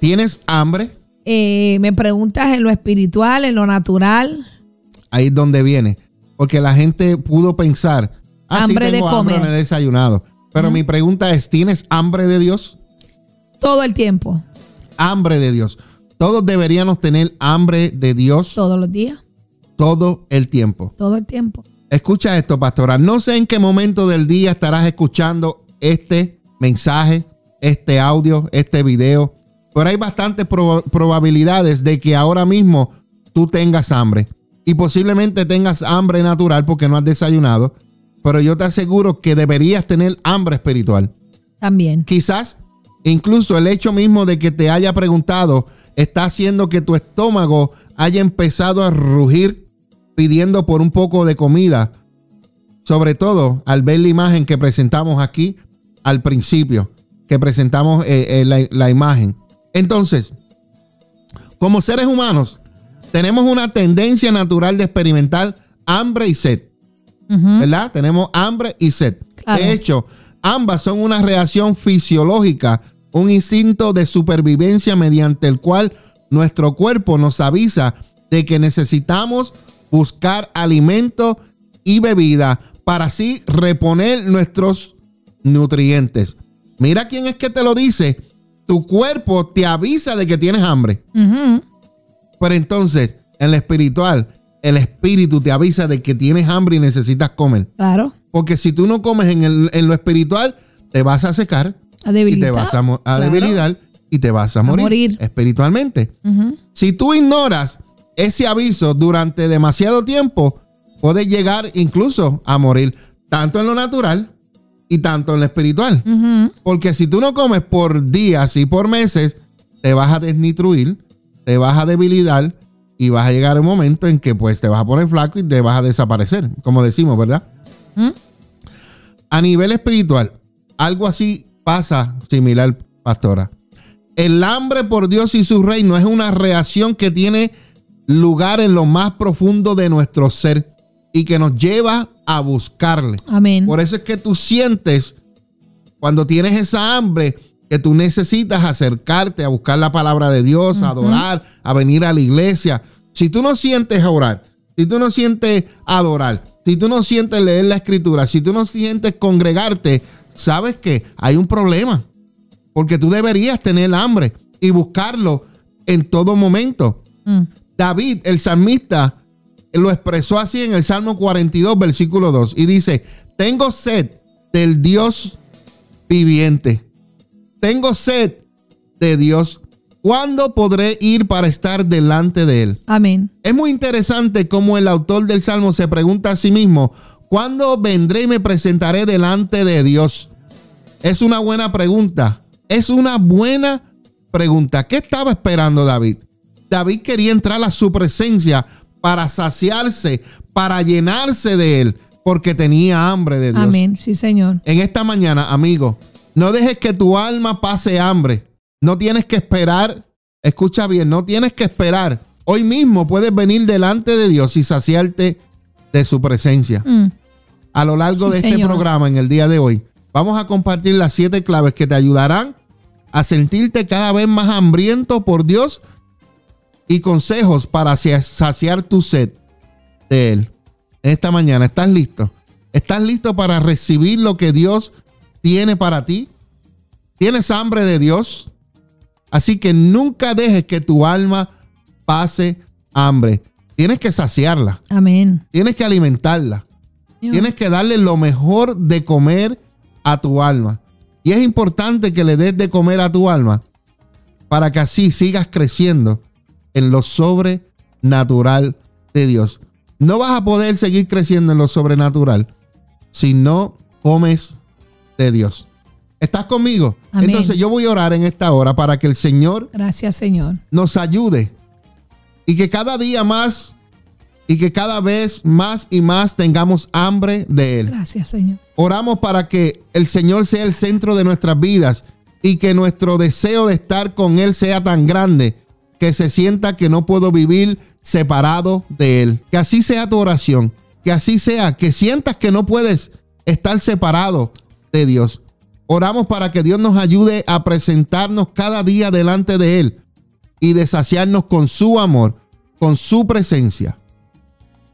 ¿Tienes hambre? Eh, me preguntas en lo espiritual, en lo natural. Ahí es donde viene. Porque la gente pudo pensar, ah, sí, Hambre de tengo hambre, comer. no he desayunado. Pero mi pregunta es, ¿tienes hambre de Dios? Todo el tiempo. Hambre de Dios. Todos deberíamos tener hambre de Dios Todos los días. todo el tiempo. Todo el tiempo. Escucha esto, pastora. No sé en qué momento del día estarás escuchando este mensaje, este audio, este video, pero hay bastantes proba- probabilidades de que ahora mismo tú tengas hambre y posiblemente tengas hambre natural porque no has desayunado, pero yo te aseguro que deberías tener hambre espiritual. También. Quizás incluso el hecho mismo de que te haya preguntado está haciendo que tu estómago haya empezado a rugir pidiendo por un poco de comida. Sobre todo al ver la imagen que presentamos aquí al principio, que presentamos eh, eh, la, la imagen. Entonces, como seres humanos, tenemos una tendencia natural de experimentar hambre y sed. ¿verdad? Tenemos hambre y sed. Claro. De hecho, ambas son una reacción fisiológica, un instinto de supervivencia mediante el cual nuestro cuerpo nos avisa de que necesitamos buscar alimento y bebida para así reponer nuestros nutrientes. Mira quién es que te lo dice. Tu cuerpo te avisa de que tienes hambre. Pero entonces, en lo espiritual, el espíritu te avisa de que tienes hambre y necesitas comer. Claro. Porque si tú no comes en, el- en lo espiritual, te vas a secar A y te debilitar. vas a, a Claro. debilitar y te vas a morir, morir. espiritualmente. Si tú ignoras ese aviso durante demasiado tiempo, puedes llegar incluso a morir, tanto en lo natural y tanto en lo espiritual. Porque si tú no comes por días y por meses, te vas a desnitruir, te vas a debilitar y vas a llegar a un momento en que pues te vas a poner flaco y te vas a desaparecer, como decimos, ¿verdad? ¿Mm? A nivel espiritual, algo así pasa similar, pastora. El hambre por Dios y su reino es una reacción que tiene lugar en lo más profundo de nuestro ser y que nos lleva a buscarle. Amén. Por eso es que tú sientes cuando tienes esa hambre que tú necesitas acercarte a buscar la palabra de Dios, a adorar, a venir a la iglesia. Si tú no sientes orar, si tú no sientes adorar, si tú no sientes leer la escritura, si tú no sientes congregarte, sabes que hay un problema. Porque tú deberías tener hambre y buscarlo en todo momento. Mm. David, el salmista, lo expresó así en el Salmo 42, versículo 2, y dice, tengo sed del Dios viviente. tengo sed de Dios. ¿Cuándo podré ir para estar delante de Él? Amén. Es muy interesante cómo el autor del Salmo se pregunta a sí mismo, ¿cuándo vendré y me presentaré delante de Dios? Es una buena pregunta. Es una buena pregunta. ¿Qué estaba esperando David? David quería entrar a su presencia para saciarse, para llenarse de Él, porque tenía hambre de Dios. Amén. Sí, Señor. En esta mañana, amigo, no dejes que tu alma pase hambre. No tienes que esperar. Escucha bien, no tienes que esperar. Hoy mismo puedes venir delante de Dios y saciarte de su presencia. Mm. A lo largo Sí, de este Señor. programa, en el día de hoy, vamos a compartir las siete claves que te ayudarán a sentirte cada vez más hambriento por Dios y consejos para sa- saciar tu sed de Él. Esta mañana, ¿estás listo? ¿Estás listo para recibir lo que Dios tiene para ti? ¿Tienes hambre de Dios? Así que nunca dejes que tu alma pase hambre. Tienes que saciarla, Amén. tienes que alimentarla. Tienes que darle lo mejor de comer a tu alma. Y es importante que le des de comer a tu alma para que así sigas creciendo en lo sobrenatural de Dios. No vas a poder seguir creciendo en lo sobrenatural si no comes de Dios. ¿Estás conmigo? Amén. Entonces yo voy a orar en esta hora para que el Señor Gracias, Señor. nos ayude y que cada día más y que cada vez más y más tengamos hambre de Él. Gracias, Señor. Oramos para que el Señor sea el centro de nuestras vidas y que nuestro deseo de estar con Él sea tan grande que se sienta que no puedo vivir separado de Él. Que así sea tu oración, que así sea, que sientas que no puedes estar separado de Dios. Oramos para que Dios nos ayude a presentarnos cada día delante de Él y de saciarnos con su amor, con su presencia,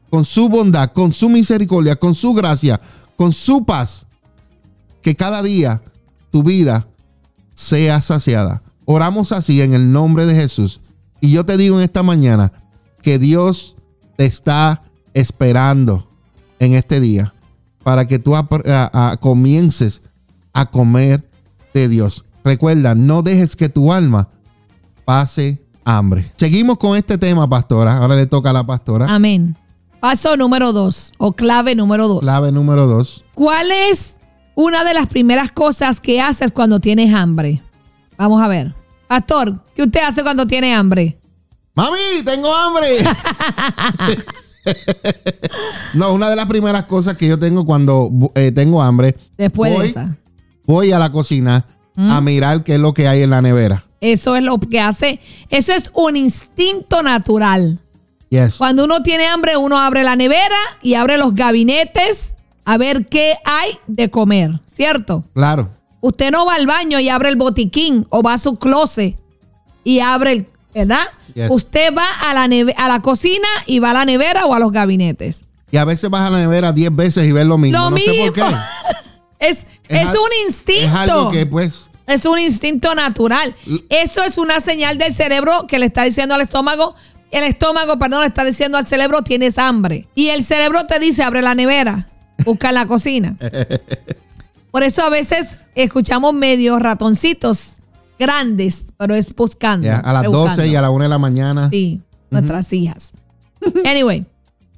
con su bondad, con su misericordia, con su gracia, con su paz. Que cada día tu vida sea saciada. Oramos así en el nombre de Jesús. Y yo te digo en esta mañana que Dios te está esperando en este día para que tú a- comiences a comer de Dios. Recuerda, no dejes que tu alma pase hambre. Seguimos con este tema, pastora. Ahora le toca a la pastora. Amén. Paso número dos o clave número dos. Clave número dos. ¿Cuál es una de las primeras cosas que haces cuando tienes hambre? Vamos a ver. Pastor, ¿qué usted hace cuando tiene hambre? Mami, tengo hambre. no, una de las primeras cosas que yo tengo cuando eh, tengo hambre, Después voy, de esa. Voy a la cocina a mirar qué es lo que hay en la nevera. Eso es lo que hace. Eso es un instinto natural. Yes. Cuando uno tiene hambre, uno abre la nevera y abre los gabinetes a ver qué hay de comer, ¿cierto? Claro. Usted no va al baño y abre el botiquín o va a su closet y abre el, ¿verdad? Yes. Usted va a la, neve- a la cocina y va a la nevera o a los gabinetes. Y a veces vas a la nevera 10 veces y ves lo mismo. Lo no sé por qué. Es, Es un instinto. Es algo que pues Es un instinto natural. Eso es una señal del cerebro que le está diciendo al estómago. El estómago, perdón, le está diciendo al cerebro, tienes hambre. Y el cerebro te dice, abre la nevera, busca en la cocina. Por eso a veces escuchamos medios ratoncitos grandes, pero es buscando. a las rebuscando. 12 y a la 1 de la mañana. Sí, nuestras hijas. Anyway,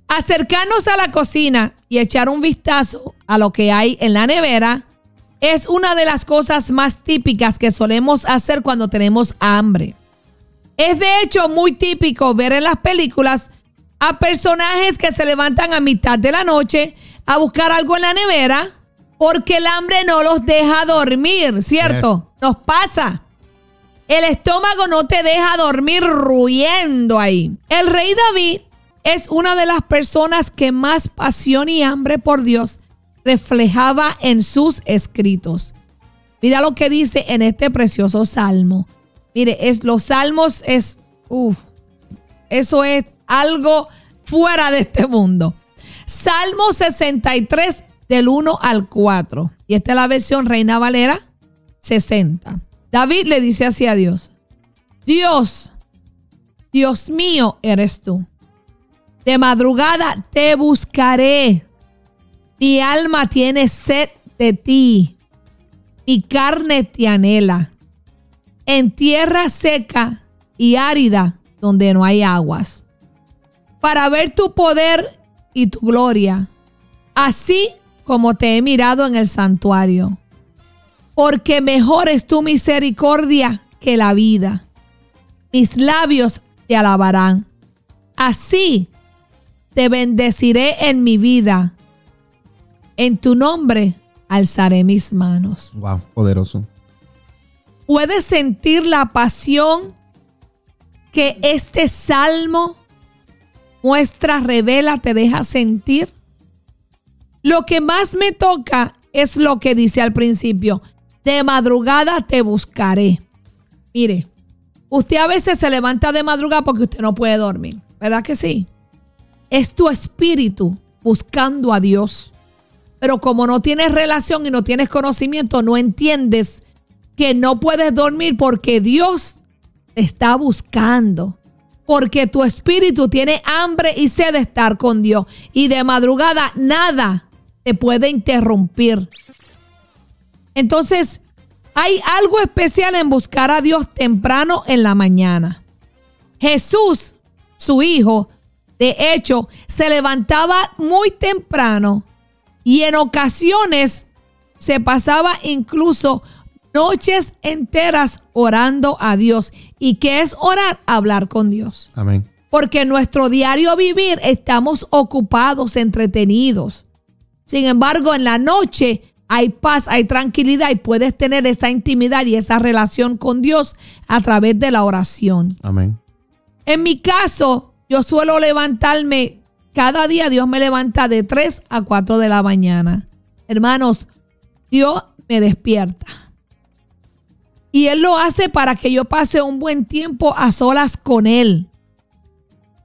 acercarnos a la cocina y echar un vistazo a lo que hay en la nevera es una de las cosas más típicas que solemos hacer cuando tenemos hambre. Es de hecho muy típico ver en las películas a personajes que se levantan a mitad de la noche a buscar algo en la nevera porque el hambre no los deja dormir, ¿cierto? Nos pasa. El estómago no te deja dormir ruyendo ahí. El rey David es una de las personas que más pasión y hambre por Dios reflejaba en sus escritos. Mira lo que dice en este precioso salmo. Mire, es, los salmos es, uff, eso es algo fuera de este mundo. Salmo 63 del 1 al 4. Y esta es la versión Reina Valera 60. David le dice así a Dios, Dios, Dios mío eres tú. De madrugada te buscaré. Mi alma tiene sed de ti. Mi carne te anhela. en tierra seca y árida donde no hay aguas, para ver tu poder y tu gloria, así como te he mirado en el santuario. Porque mejor es tu misericordia que la vida. Mis labios te alabarán. Así te bendeciré en mi vida. En tu nombre alzaré mis manos. Wow, poderoso. ¿Puedes sentir la pasión que este salmo muestra, revela, te deja sentir? Lo que más me toca es lo que dice al principio. De madrugada te buscaré. Mire, usted a veces se levanta de madrugada porque usted no puede dormir. ¿Verdad que sí? Es tu espíritu buscando a Dios. Pero como no tienes relación y no tienes conocimiento, no entiendes que no puedes dormir porque Dios te está buscando. Porque tu espíritu tiene hambre y sed de estar con Dios. Y de madrugada nada te puede interrumpir. Entonces, hay algo especial en buscar a Dios temprano en la mañana. Jesús, su hijo, de hecho, se levantaba muy temprano y en ocasiones se pasaba incluso noches enteras orando a Dios. ¿Y qué es orar? Hablar con Dios. Amén. Porque en nuestro diario vivir estamos ocupados, entretenidos. Sin embargo, en la noche hay paz, hay tranquilidad y puedes tener esa intimidad y esa relación con Dios a través de la oración. Amén. En mi caso, yo suelo levantarme, cada día Dios me levanta de 3 a 4 de la mañana. Hermanos, Dios me despierta. Y Él lo hace para que yo pase un buen tiempo a solas con Él.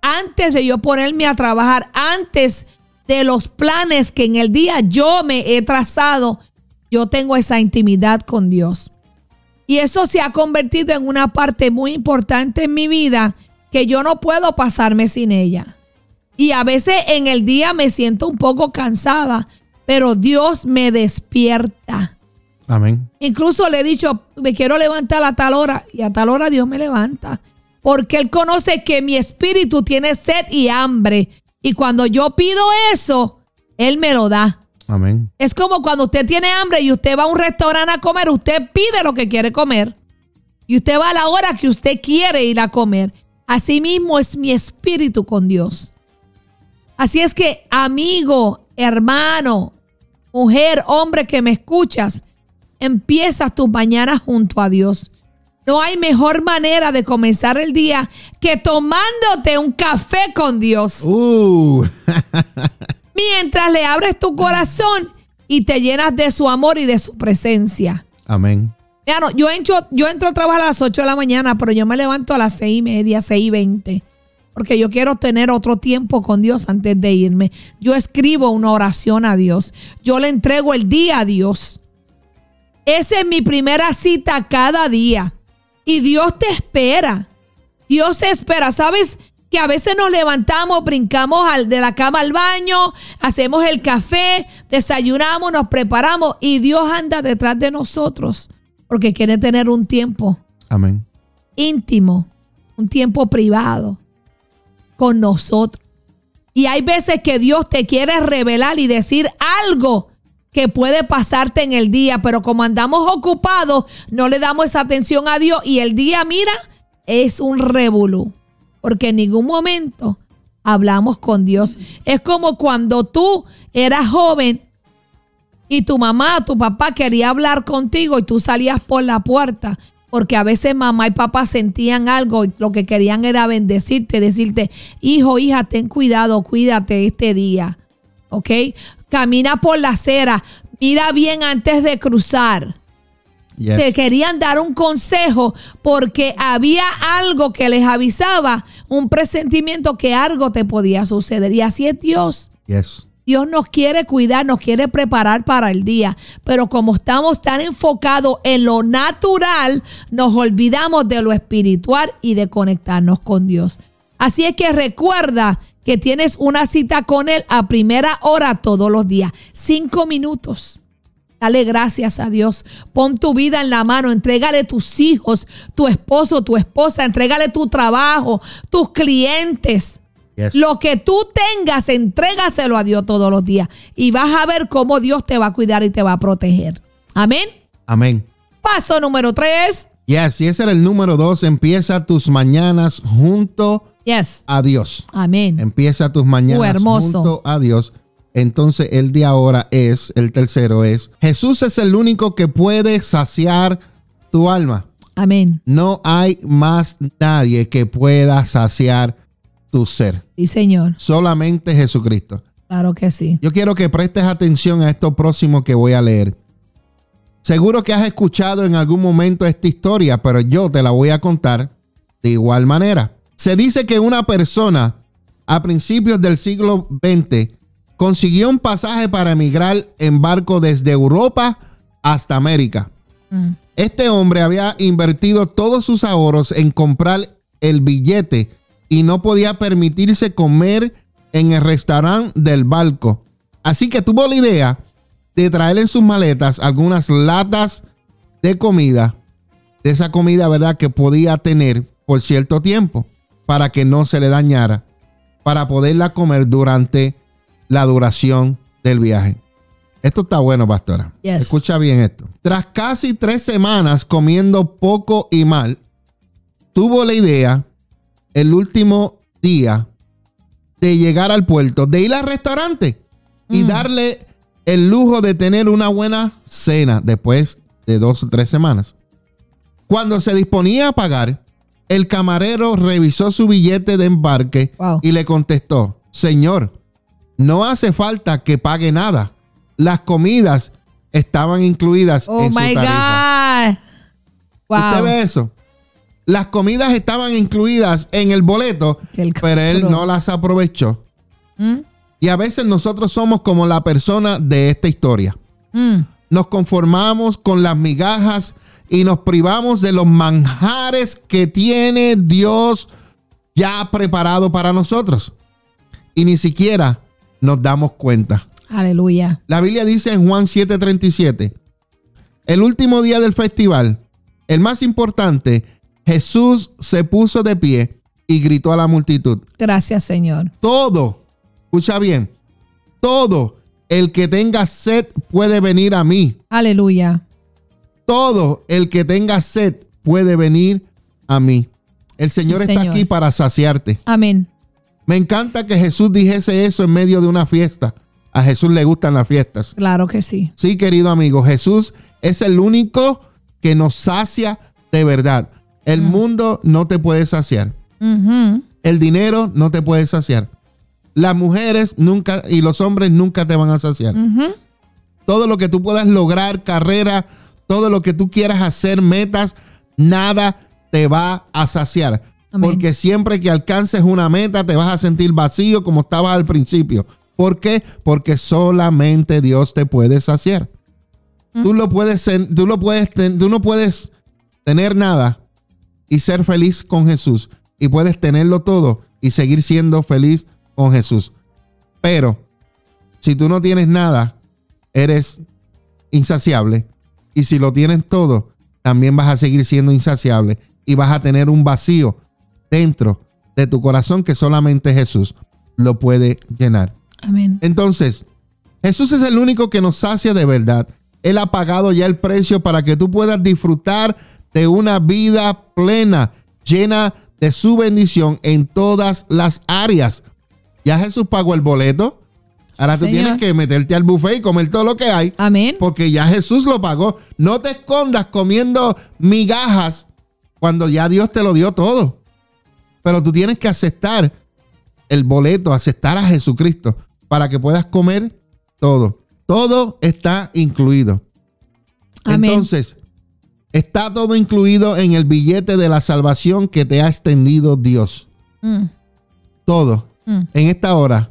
Antes de yo ponerme a trabajar, antes de los planes que en el día yo me he trazado, yo tengo esa intimidad con Dios. Y eso se ha convertido en una parte muy importante en mi vida que yo no puedo pasarme sin ella. Y a veces en el día me siento un poco cansada, pero Dios me despierta. Amén. Incluso le he dicho, me quiero levantar a tal hora y a tal hora Dios me levanta. Porque Él conoce que mi espíritu tiene sed y hambre. Y cuando yo pido eso, Él me lo da. Amén. Es como cuando usted tiene hambre y usted va a un restaurante a comer, usted pide lo que quiere comer. Y usted va a la hora que usted quiere ir a comer. Así mismo es mi espíritu con Dios. Así es que, amigo, hermano, mujer, hombre que me escuchas, empiezas tus mañanas junto a Dios. No hay mejor manera de comenzar el día que tomándote un café con Dios. Uh. Mientras le abres tu corazón y te llenas de su amor y de su presencia. Amén. Mira, yo, entro, yo entro a trabajar a las 8 de la mañana, pero yo me levanto a las 6 y media, 6 y 20. Porque yo quiero tener otro tiempo con Dios antes de irme. Yo escribo una oración a Dios. Yo le entrego el día a Dios. Esa es mi primera cita cada día. Y Dios te espera. Dios espera. ¿Sabes? Que a veces nos levantamos, brincamos de la cama al baño, hacemos el café, desayunamos, nos preparamos y Dios anda detrás de nosotros porque quiere tener un tiempo Amén. íntimo, un tiempo privado con nosotros. Y hay veces que Dios te quiere revelar y decir algo que puede pasarte en el día, pero como andamos ocupados, no le damos esa atención a Dios y el día, mira, es un revolú, porque en ningún momento hablamos con Dios. Es como cuando tú eras joven y tu mamá, tu papá quería hablar contigo y tú salías por la puerta. Porque a veces mamá y papá sentían algo y lo que querían era bendecirte, decirte, hijo, hija, ten cuidado, cuídate este día. ¿Ok? Camina por la acera, mira bien antes de cruzar. Yes. Te querían dar un consejo porque había algo que les avisaba, un presentimiento que algo te podía suceder. Y así es Dios. Yes. Dios nos quiere cuidar, nos quiere preparar para el día, pero como estamos tan enfocados en lo natural, nos olvidamos de lo espiritual y de conectarnos con Dios. Así es que recuerda que tienes una cita con Él a primera hora todos los días, cinco minutos. Dale gracias a Dios. Pon tu vida en la mano. Entrégale tus hijos, tu esposo, tu esposa. Entrégale tu trabajo, tus clientes. Yes. Lo que tú tengas, entrégaselo a Dios todos los días. Y vas a ver cómo Dios te va a cuidar y te va a proteger. Amén. Amén. Paso número tres. Yes, y ese era el número dos. Empieza tus mañanas junto Yes. a Dios. Amén. Empieza tus mañanas hermoso. junto a Dios. Entonces el de ahora es, el tercero es, Jesús es el único que puede saciar tu alma. Amén. No hay más nadie que pueda saciar tu ser. Sí, Señor. Solamente Jesucristo. Claro que sí. Yo quiero que prestes atención a esto próximo que voy a leer. Seguro que has escuchado en algún momento esta historia, pero yo te la voy a contar de igual manera. Se dice que una persona a principios del siglo XX consiguió un pasaje para emigrar en barco desde Europa hasta América. Mm. Este hombre había invertido todos sus ahorros en comprar el billete y no podía permitirse comer en el restaurante del barco. Así que tuvo la idea de traer en sus maletas algunas latas de comida, de esa comida, ¿verdad?, que podía tener por cierto tiempo, para que no se le dañara, para poderla comer durante la duración del viaje. Esto está bueno, pastora. Yes. Escucha bien esto. Tras casi tres semanas comiendo poco y mal, tuvo la idea el último día de llegar al puerto, de ir al restaurante y darle el lujo de tener una buena cena después de dos o tres semanas. Cuando se disponía a pagar, el camarero revisó su billete de embarque Wow. y le contestó, Señor, no hace falta que pague nada. Las comidas estaban incluidas Oh en su my tarifa. God. Wow. ¿Usted ve eso? Las comidas estaban incluidas en el boleto, el pero él no las aprovechó. Mm, Y a veces nosotros somos como la persona de esta historia. mm. Nos conformamos con las migajas y nos privamos de los manjares que tiene Dios ya preparado para nosotros. Y ni siquiera nos damos cuenta. Aleluya. La Biblia dice en Juan 7:37, el último día del festival, el más importante, Jesús se puso de pie y gritó a la multitud, Gracias, Señor. todo, escucha bien, todo el que tenga sed puede venir a mí. Aleluya. Todo el que tenga sed puede venir a mí. El Señor está Señor. aquí para saciarte. Amén. Me encanta que Jesús dijese eso en medio de una fiesta. A Jesús le gustan las fiestas. Claro que sí. Sí, querido amigo, Jesús es el único que nos sacia de verdad. El mundo no te puede saciar. El dinero no te puede saciar. Las mujeres nunca y los hombres nunca te van a saciar. Todo lo que tú puedas lograr, carrera, todo lo que tú quieras hacer, metas, nada te va a saciar. Amén. Porque siempre que alcances una meta te vas a sentir vacío como estabas al principio. ¿Por qué? Porque solamente Dios te puede saciar. Tú lo puedes, tú lo puedes, tú no puedes tener nada y ser feliz con Jesús. Y puedes tenerlo todo y seguir siendo feliz con Jesús. Pero si tú no tienes nada, eres insaciable. Y si lo tienes todo, también vas a seguir siendo insaciable. Y vas a tener un vacío dentro de tu corazón que solamente Jesús lo puede llenar. Amén. Entonces, Jesús es el único que nos sacia de verdad. Él ha pagado ya el precio para que tú puedas disfrutar de una vida plena, llena de su bendición en todas las áreas. Ya Jesús pagó el boleto. Ahora tú Señor. tienes que meterte al buffet y comer todo lo que hay. Amén. Porque ya Jesús lo pagó. No te escondas comiendo migajas cuando ya Dios te lo dio todo. Pero tú tienes que aceptar el boleto, aceptar a Jesucristo para que puedas comer todo. Todo está incluido. Amén. Entonces, está todo incluido en el billete de la salvación que te ha extendido Dios. Mm, Todo. mm. En esta hora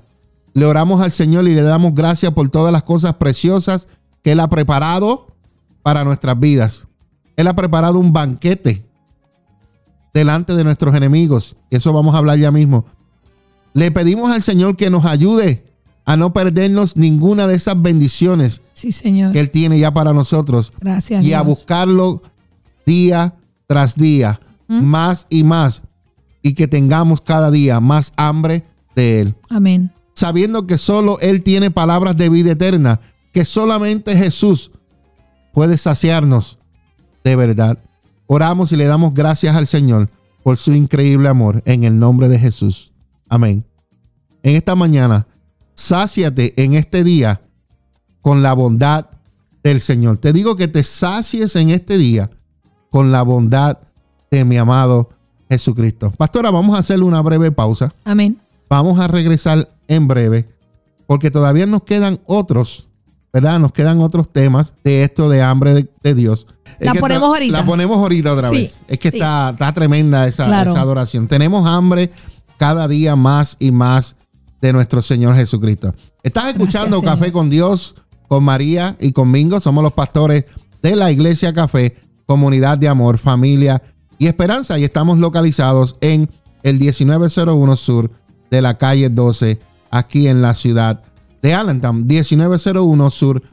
le oramos al Señor y le damos gracias por todas las cosas preciosas que Él ha preparado para nuestras vidas. Él ha preparado un banquete delante de nuestros enemigos. Y eso vamos a hablar ya mismo. Le pedimos al Señor que nos ayude a no perdernos ninguna de esas bendiciones Sí, Señor. que Él tiene ya para nosotros Gracias. y a buscarlo día tras día, más y más, y que tengamos cada día más hambre de Él, Amén. sabiendo que solo Él tiene palabras de vida eterna, que solamente Jesús puede saciarnos de verdad. Oramos y le damos gracias al Señor por su increíble amor en el nombre de Jesús. Amén. En esta mañana, sáciate en este día con la bondad del Señor. Te digo que te sacies en este día con la bondad de mi amado Jesucristo. Pastora, vamos a hacer una breve pausa. Amén. Vamos a regresar en breve porque todavía nos quedan otros, ¿verdad? Nos quedan otros temas de esto de hambre de, de Dios. Es La ponemos está- ahorita. La ponemos ahorita otra Sí, vez. Es que sí. está, está tremenda esa, Claro. esa adoración. Tenemos hambre cada día más y más de nuestro Señor Jesucristo. Estás escuchando. Café con Dios, con María y conmigo. Somos los pastores de la Iglesia Café, comunidad de amor, familia y esperanza. Y estamos localizados en el 1901 Sur de la calle 12, aquí en la ciudad de Allentown. 1901 Sur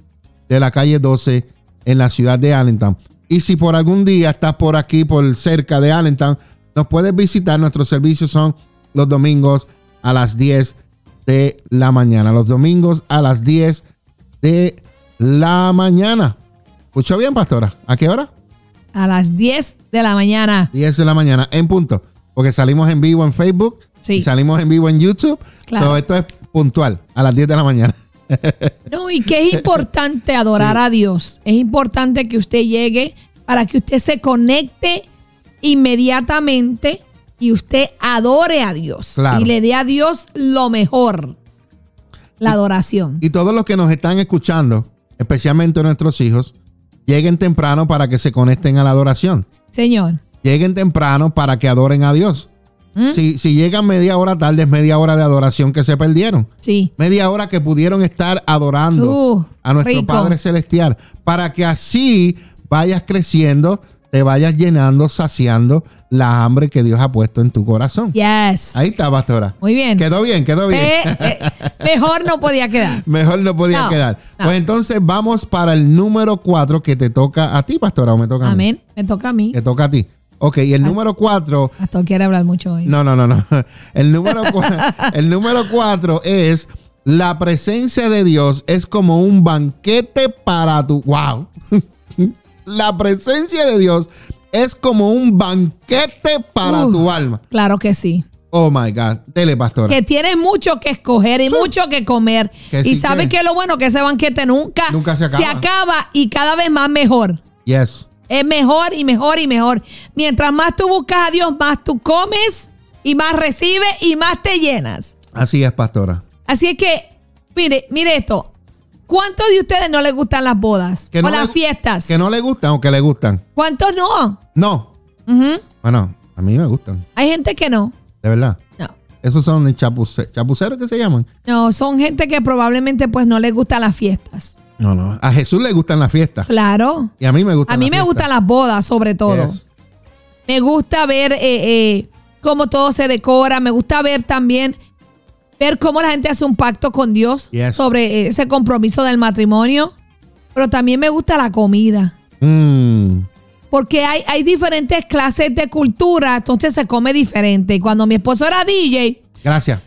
de la calle 12 en la ciudad de Allentown. Y si por algún día estás por aquí, por cerca de Allentown, nos puedes visitar. Nuestros servicios son los domingos a las 10 de la mañana. Los domingos a las 10 de la mañana. ¿Escuchó bien, pastora? ¿A qué hora? A las 10 de la mañana. 10 de la mañana en punto. Porque salimos en vivo en Facebook. Sí. Y salimos en vivo en YouTube. Claro. So, esto es puntual, a las 10 de la mañana. No, y que es importante adorar Sí. a Dios. Es importante que usted llegue para que usted se conecte inmediatamente y usted adore a Dios. Claro. Y le dé a Dios lo mejor. La adoración. Y todos los que nos están escuchando, especialmente nuestros hijos, lleguen temprano para que se conecten a la adoración. Señor. Lleguen temprano para que adoren a Dios. ¿Mm? Si, si llegan media hora tarde, es media hora de adoración que se perdieron. Sí. Media hora que pudieron estar adorando Uh, a nuestro rico. Padre Celestial. Para que así vayas creciendo, te vayas llenando, saciando la hambre que Dios ha puesto en tu corazón. Yes. Ahí está, pastora. Muy bien. Quedó bien, quedó bien. Eh, eh, mejor no podía quedar. Mejor no podía No, quedar. no. Pues entonces vamos para el número 4 que te toca a ti, pastora, o me toca a mí. Amén. Me toca a mí. Que toca a ti. Ok, y el número 4 Pastor quiere hablar mucho hoy. No, no, no, no. El número, el número cuatro es la presencia de Dios es como un banquete para tu. ¡Wow! La presencia de Dios es como un banquete para Uf. tu alma. Claro que sí. Oh my God. Dele, pastora. Que tienes mucho que escoger y mucho que comer. Que y sí sabes que- que lo bueno que ese banquete nunca, Nunca se acaba. acaba y cada vez más mejor. Yes. Es mejor y mejor y mejor. Mientras más tú buscas a Dios, más tú comes y más recibes y más te llenas. Así es, pastora. Así es que, mire, mire esto. ¿Cuántos de ustedes no les gustan las bodas Que o no las fiestas? Que no le gustan o que le gustan. ¿Cuántos no? No. Bueno, a mí me gustan. Hay gente que no. De verdad. No. Esos son chapuce- chapuceros que se llaman. No, son gente que probablemente pues no les gustan las fiestas. No, no. A Jesús le gustan las fiestas. Claro. Y a mí me gustan A mí las me fiestas. gustan las bodas sobre todo. Yes. Me gusta ver eh, eh, cómo todo se decora. Me gusta ver también, ver cómo la gente hace un pacto con Dios Yes. sobre ese compromiso del matrimonio. Pero también me gusta la comida. Mm. Porque hay, hay diferentes clases de cultura, entonces se come diferente. Y cuando mi esposo era DJ, Gracias.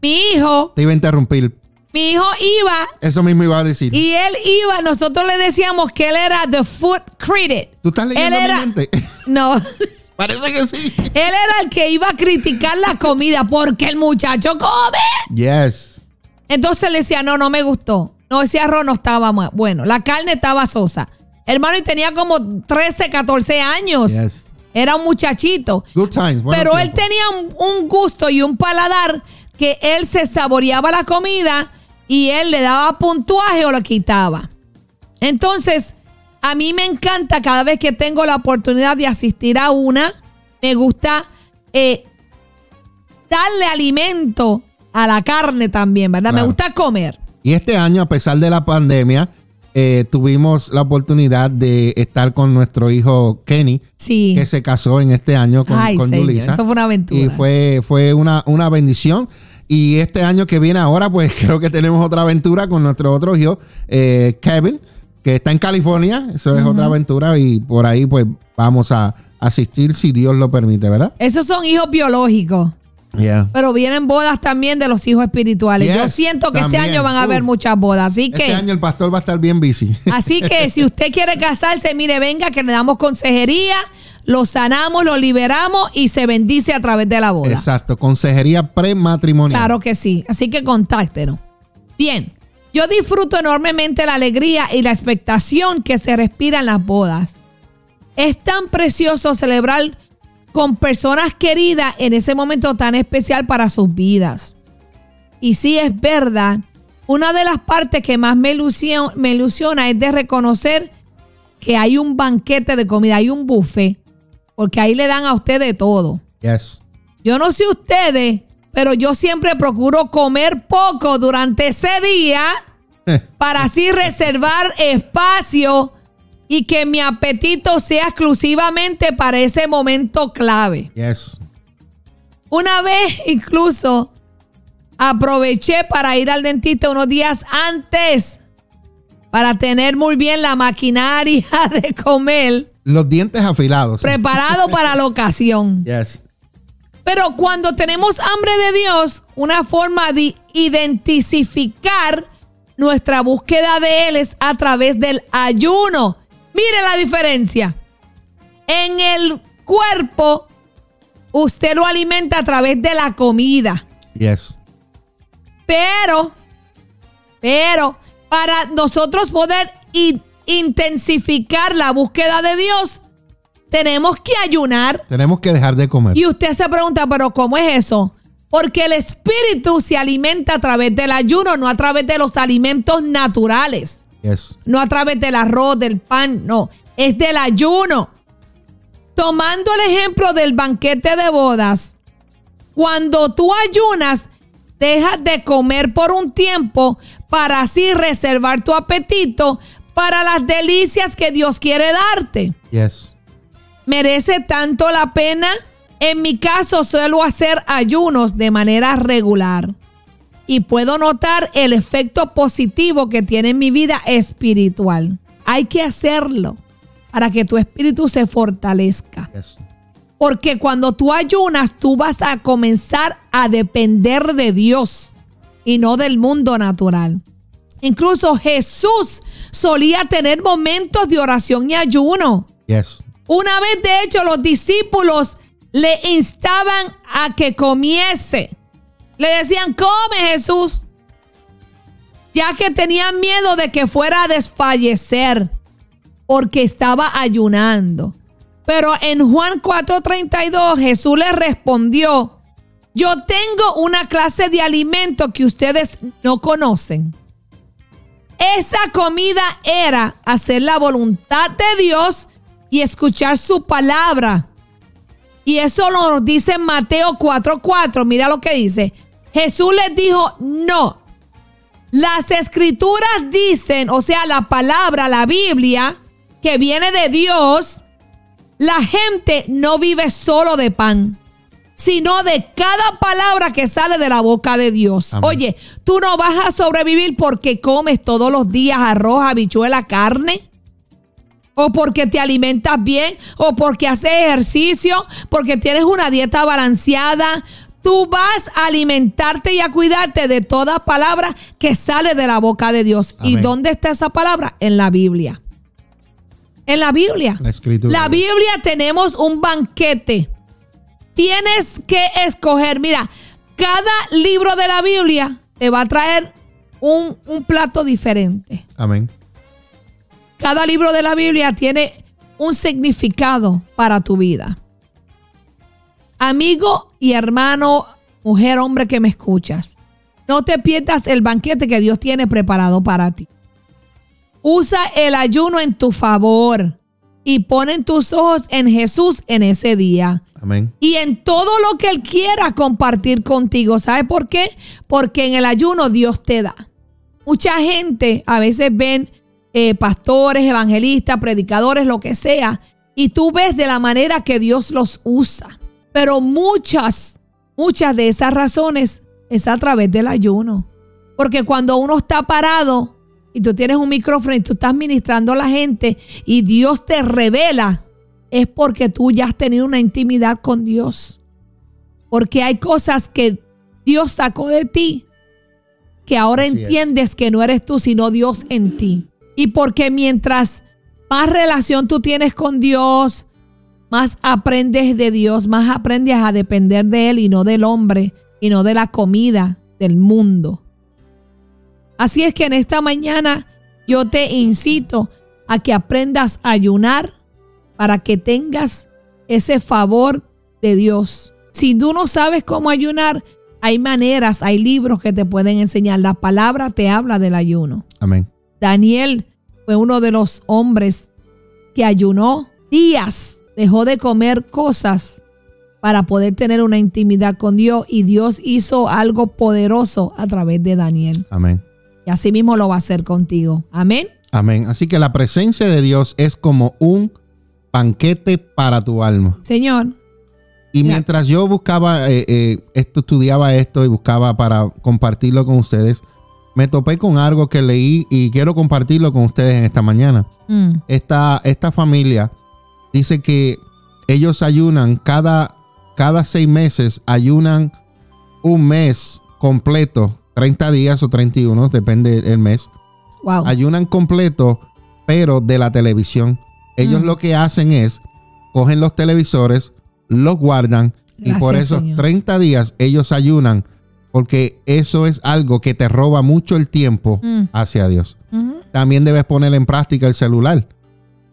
mi hijo, Te iba a interrumpir. mi hijo iba Eso mismo iba a decir. y él iba, nosotros le decíamos que él era the food critic. ¿Tú estás leyendo él era- mi mente? No. Parece que sí. Él era el que iba a criticar la comida porque el muchacho come. Yes. Entonces le decía, no, no me gustó. No, ese arroz no estaba bueno. La carne estaba sosa. Hermano, y tenía como 13, 14 años. Yes. Era un muchachito. Good times. Pero él tenía un, un gusto y un paladar que él se saboreaba la comida y él le daba puntuaje o lo quitaba. Entonces, a mí me encanta cada vez que tengo la oportunidad de asistir a una, me gusta eh, darle alimento a la carne también, ¿verdad? Me gusta comer. Y este año, a pesar de la pandemia, eh, tuvimos la oportunidad de estar con nuestro hijo Kenny, Sí. que se casó en este año con, Ay, con señor, Yulisa. eso fue una aventura. Y fue, fue una, una bendición. Y este año que viene ahora, pues creo que tenemos otra aventura con nuestro otro hijo, eh, Kevin, que está en California. Eso es otra aventura y por ahí pues vamos a asistir si Dios lo permite, ¿verdad? Esos son hijos biológicos. Yeah. Pero vienen bodas también de los hijos espirituales. Yo siento que también. este año van a haber Uh. muchas bodas. Así que, Este año el pastor va a estar bien busy. así que si usted quiere casarse, mire, venga, que le damos consejería, lo sanamos, lo liberamos y se bendice a través de la boda. Exacto, consejería prematrimonial. Claro que sí. Así que contáctenos. Bien, yo disfruto enormemente la alegría y la expectación que se respira en las bodas. Es tan precioso celebrar con personas queridas en ese momento tan especial para sus vidas. Y sí es verdad, una de las partes que más me ilusio- me ilusiona es de reconocer que hay un banquete de comida, hay un buffet, porque ahí le dan a usted de todo. Yes. Yo no sé ustedes, pero yo siempre procuro comer poco durante ese día para así reservar espacio y que mi apetito sea exclusivamente para ese momento clave. Yes. Una vez incluso aproveché para ir al dentista unos días antes para tener muy bien la maquinaria de comer Los dientes afilados. preparado para la ocasión. Yes. Pero cuando tenemos hambre de Dios, una forma de identificar nuestra búsqueda de Él es a través del ayuno. Mire la diferencia. En el cuerpo, usted lo alimenta a través de la comida. Yes. Pero, pero, para nosotros poder intensificar la búsqueda de Dios, tenemos que ayunar. Tenemos que dejar de comer. Y usted se pregunta, pero ¿cómo es eso? Porque el espíritu se alimenta a través del ayuno, no a través de los alimentos naturales, Yes. no a través del arroz, del pan, no, es del ayuno. Tomando el ejemplo del banquete de bodas, cuando tú ayunas, dejas de comer por un tiempo para así reservar tu apetito para las delicias que Dios quiere darte Yes. Merece tanto la pena? En mi caso suelo hacer ayunos de manera regular y puedo notar el efecto positivo que tiene en mi vida espiritual. Hay que hacerlo para que tu espíritu se fortalezca. Porque cuando tú ayunas, tú vas a comenzar a depender de Dios y no del mundo natural. Incluso Jesús solía tener momentos de oración y ayuno. Yes. Una vez, de hecho, los discípulos le instaban a que comiese. Le decían, come Jesús. Ya que tenían miedo de que fuera a desfallecer porque estaba ayunando. Pero en Juan 4:32 Jesús le respondió, yo tengo una clase de alimento que ustedes no conocen. Esa comida era hacer la voluntad de Dios y escuchar su palabra. Y eso lo dice Mateo 4:4. Mira lo que dice. Jesús les dijo, no. Las escrituras dicen, o sea, la palabra, la Biblia, que viene de Dios, la gente no vive solo de pan, sino de cada palabra que sale de la boca de Dios. Amén. Oye, tú no vas a sobrevivir porque comes todos los días arroz, habichuela, carne. O porque te alimentas bien, o porque haces ejercicio, porque tienes una dieta balanceada. Tú vas a alimentarte y a cuidarte de toda palabra que sale de la boca de Dios. ¿Y dónde está esa palabra? En la Biblia. En la Biblia. La escritura. La Biblia tenemos un banquete. Tienes que escoger. Mira, cada libro de la Biblia te va a traer un, un plato diferente. Amén. Cada libro de la Biblia tiene un significado para tu vida. Amigo y hermano, mujer, hombre que me escuchas, no te pierdas el banquete que Dios tiene preparado para ti. Usa el ayuno en tu favor y ponen tus ojos en Jesús en ese día Amén. y en todo lo que Él quiera compartir contigo. ¿Sabes por qué? Porque en el ayuno Dios te da. Mucha gente a veces ven eh, pastores, evangelistas, predicadores, lo que sea, y tú ves de la manera que Dios los usa. Pero muchas, muchas de esas razones es a través del ayuno. Porque cuando uno está parado y tú tienes un micrófono y tú estás ministrando a la gente y Dios te revela, es porque tú ya has tenido una intimidad con Dios. Porque hay cosas que Dios sacó de ti que ahora entiendes que no eres tú, sino Dios en ti. Y porque mientras más relación tú tienes con Dios, más aprendes de Dios, más aprendes a depender de Él y no del hombre, y no de la comida del mundo. Así es que en esta mañana yo te incito a que aprendas a ayunar para que tengas ese favor de Dios. Si tú no sabes cómo ayunar, hay maneras, hay libros que te pueden enseñar. La palabra te habla del ayuno. Amén. Daniel fue uno de los hombres que ayunó días, dejó de comer cosas para poder tener una intimidad con Dios y Dios hizo algo poderoso a través de Daniel. Amén. Y así mismo lo va a hacer contigo. Amén. Amén. Así que la presencia de Dios es como un banquete para tu alma. Señor. Y mientras yo buscaba eh, eh, esto, estudiaba esto y buscaba para compartirlo con ustedes, me topé con algo que leí y quiero compartirlo con ustedes en esta mañana. Mm. Esta, esta familia dice que ellos ayunan cada, cada seis meses, ayunan un mes completo, 30 días o 31, depende del mes. Wow. Ayunan completo, pero de la televisión. Ellos mm. lo que hacen es, cogen los televisores, los guardan y por esos 30 días ellos ayunan porque eso es algo que te roba mucho el tiempo mm. hacia Dios. También debes poner en práctica el celular.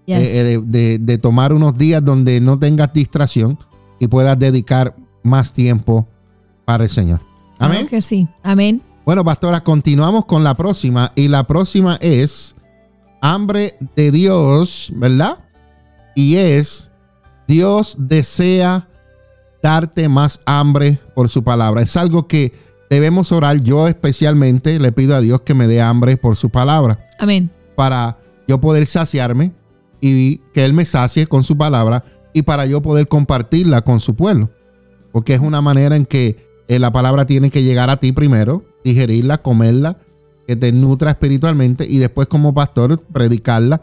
Eh, eh, de, tomar unos días donde no tengas distracción y puedas dedicar más tiempo para el Señor. Amén. que sí. Amén. Bueno, pastora, continuamos con la próxima y la próxima es hambre de Dios, ¿verdad? Y es Dios desea darte más hambre por su palabra. Es algo que debemos orar. Yo especialmente le pido a Dios que me dé hambre por su palabra. Amén. Para yo poder saciarme y que Él me sacie con su palabra y para yo poder compartirla con su pueblo. Porque es una manera en que eh, la palabra tiene que llegar a ti primero, digerirla, comerla, que te nutra espiritualmente y después como pastor predicarla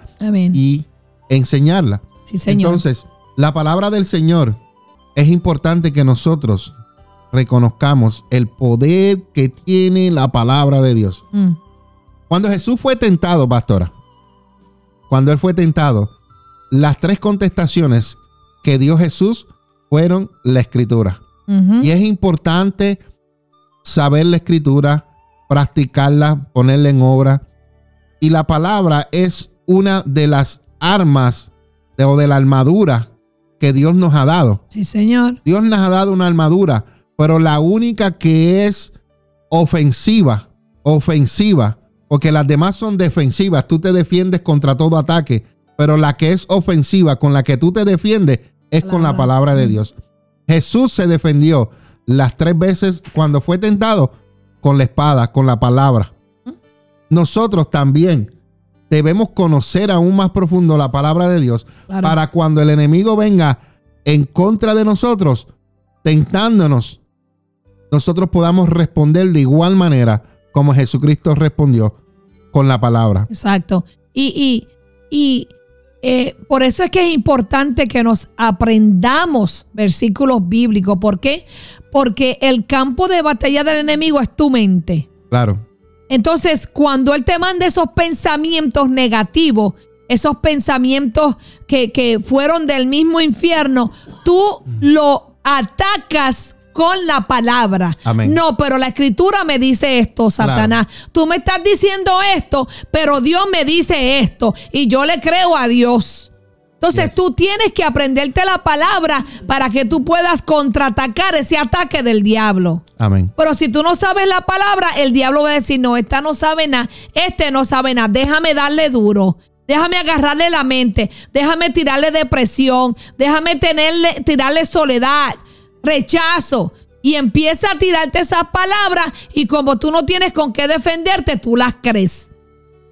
y enseñarla. Sí, señor. Entonces, la palabra del Señor es importante que nosotros reconozcamos el poder que tiene la palabra de Dios. Mm. Cuando Jesús fue tentado, pastora, cuando él fue tentado, las tres contestaciones que dio Jesús fueron la escritura. Y es importante saber la escritura, practicarla, ponerla en obra. Y la palabra es una de las armas o de la armadura que Dios nos ha dado. Sí, Señor. Dios nos ha dado una armadura, pero la única que es ofensiva, ofensiva, porque las demás son defensivas, tú te defiendes contra todo ataque, pero la que es ofensiva, con la que tú te defiendes, es con la palabra de Dios. Jesús se defendió las tres veces cuando fue tentado con la espada, con la palabra. Nosotros también debemos conocer aún más profundo la palabra de Dios para cuando el enemigo venga en contra de nosotros, tentándonos, nosotros podamos responder de igual manera como Jesucristo respondió con la palabra. Exacto. Y, y, eh, por eso es que es importante que nos aprendamos versículos bíblicos. ¿Por qué? Porque el campo de batalla del enemigo es tu mente. Claro. Entonces, cuando Él te manda esos pensamientos negativos, esos pensamientos que, que fueron del mismo infierno, tú lo atacas con la palabra. No, pero la escritura me dice esto, Satanás. Tú me estás diciendo esto, pero Dios me dice esto y yo le creo a Dios. Entonces tú tienes que aprenderte la palabra para que tú puedas contraatacar ese ataque del diablo. Amén. Pero si tú no sabes la palabra, el diablo va a decir, no, esta no sabe nada, este no sabe nada, déjame darle duro. Déjame agarrarle la mente, déjame tirarle depresión, déjame tenerle, tirarle soledad, rechazo. Y empieza a tirarte esas palabras y como tú no tienes con qué defenderte, tú las crees.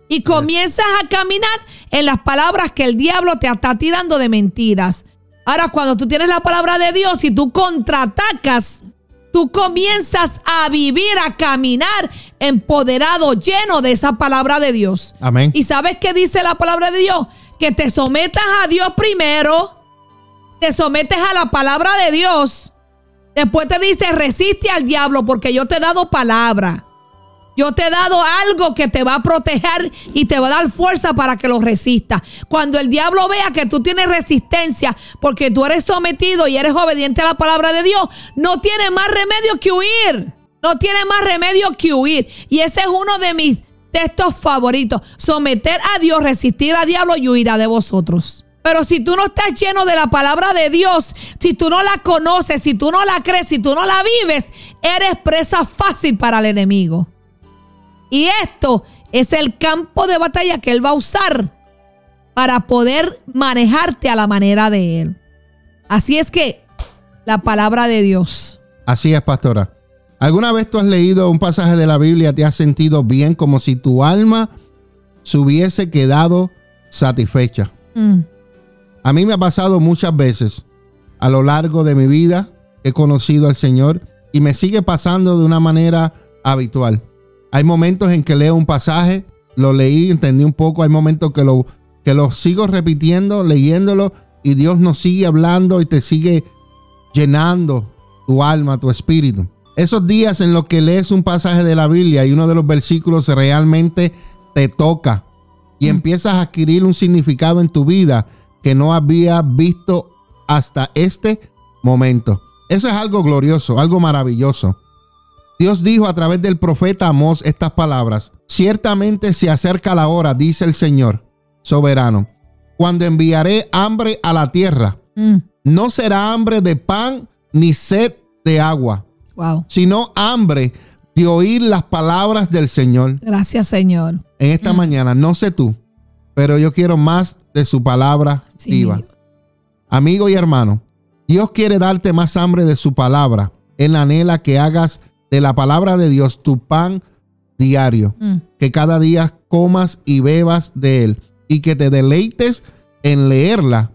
Y comienzas a caminar en las palabras que el diablo te está tirando de mentiras. Ahora, cuando tú tienes la palabra de Dios y tú contraatacas, tú comienzas a vivir, a caminar empoderado, lleno de esa palabra de Dios. Amén. ¿Y sabes qué dice la palabra de Dios? Que te sometas a Dios primero, te sometes a la palabra de Dios. Después te dice, resiste al diablo porque yo te he dado palabra. Yo te he dado algo que te va a proteger y te va a dar fuerza para que lo resistas. Cuando el diablo vea que tú tienes resistencia porque tú eres sometido y eres obediente a la palabra de Dios, no tiene más remedio que huir. No tiene más remedio que huir. Y ese es uno de mis textos favoritos. Someter a Dios, resistir al diablo y huirá de vosotros. Pero si tú no estás lleno de la palabra de Dios, si tú no la conoces, si tú no la crees, si tú no la vives, eres presa fácil para el enemigo. Y esto es el campo de batalla que Él va a usar para poder manejarte a la manera de Él. Así es que la palabra de Dios. Así es, pastora. ¿Alguna vez tú has leído un pasaje de la Biblia, te has sentido bien como si tu alma se hubiese quedado satisfecha? Mm. A mí me ha pasado muchas veces a lo largo de mi vida. He conocido al Señor y me sigue pasando de una manera habitual. Hay momentos en que leo un pasaje, lo leí, entendí un poco. Hay momentos que lo, que lo sigo repitiendo, leyéndolo, y Dios nos sigue hablando y te sigue llenando tu alma, tu espíritu. Esos días en los que lees un pasaje de la Biblia y uno de los versículos realmente te toca y mm. empiezas a adquirir un significado en tu vida que no había visto hasta este momento. Eso es algo glorioso, algo maravilloso. Dios dijo a través del profeta Amós estas palabras. Ciertamente se acerca la hora, dice el Señor soberano, cuando enviaré hambre a la tierra. Mm. No será hambre de pan ni sed de agua, sino hambre de oír las palabras del Señor. Gracias, Señor. En esta mm. mañana, no sé tú, pero yo quiero más de su palabra viva. Amigo y hermano, Dios quiere darte más hambre de su palabra. Él anhela que hagas de la palabra de Dios tu pan diario, mm. que cada día comas y bebas de él y que te deleites en leerla,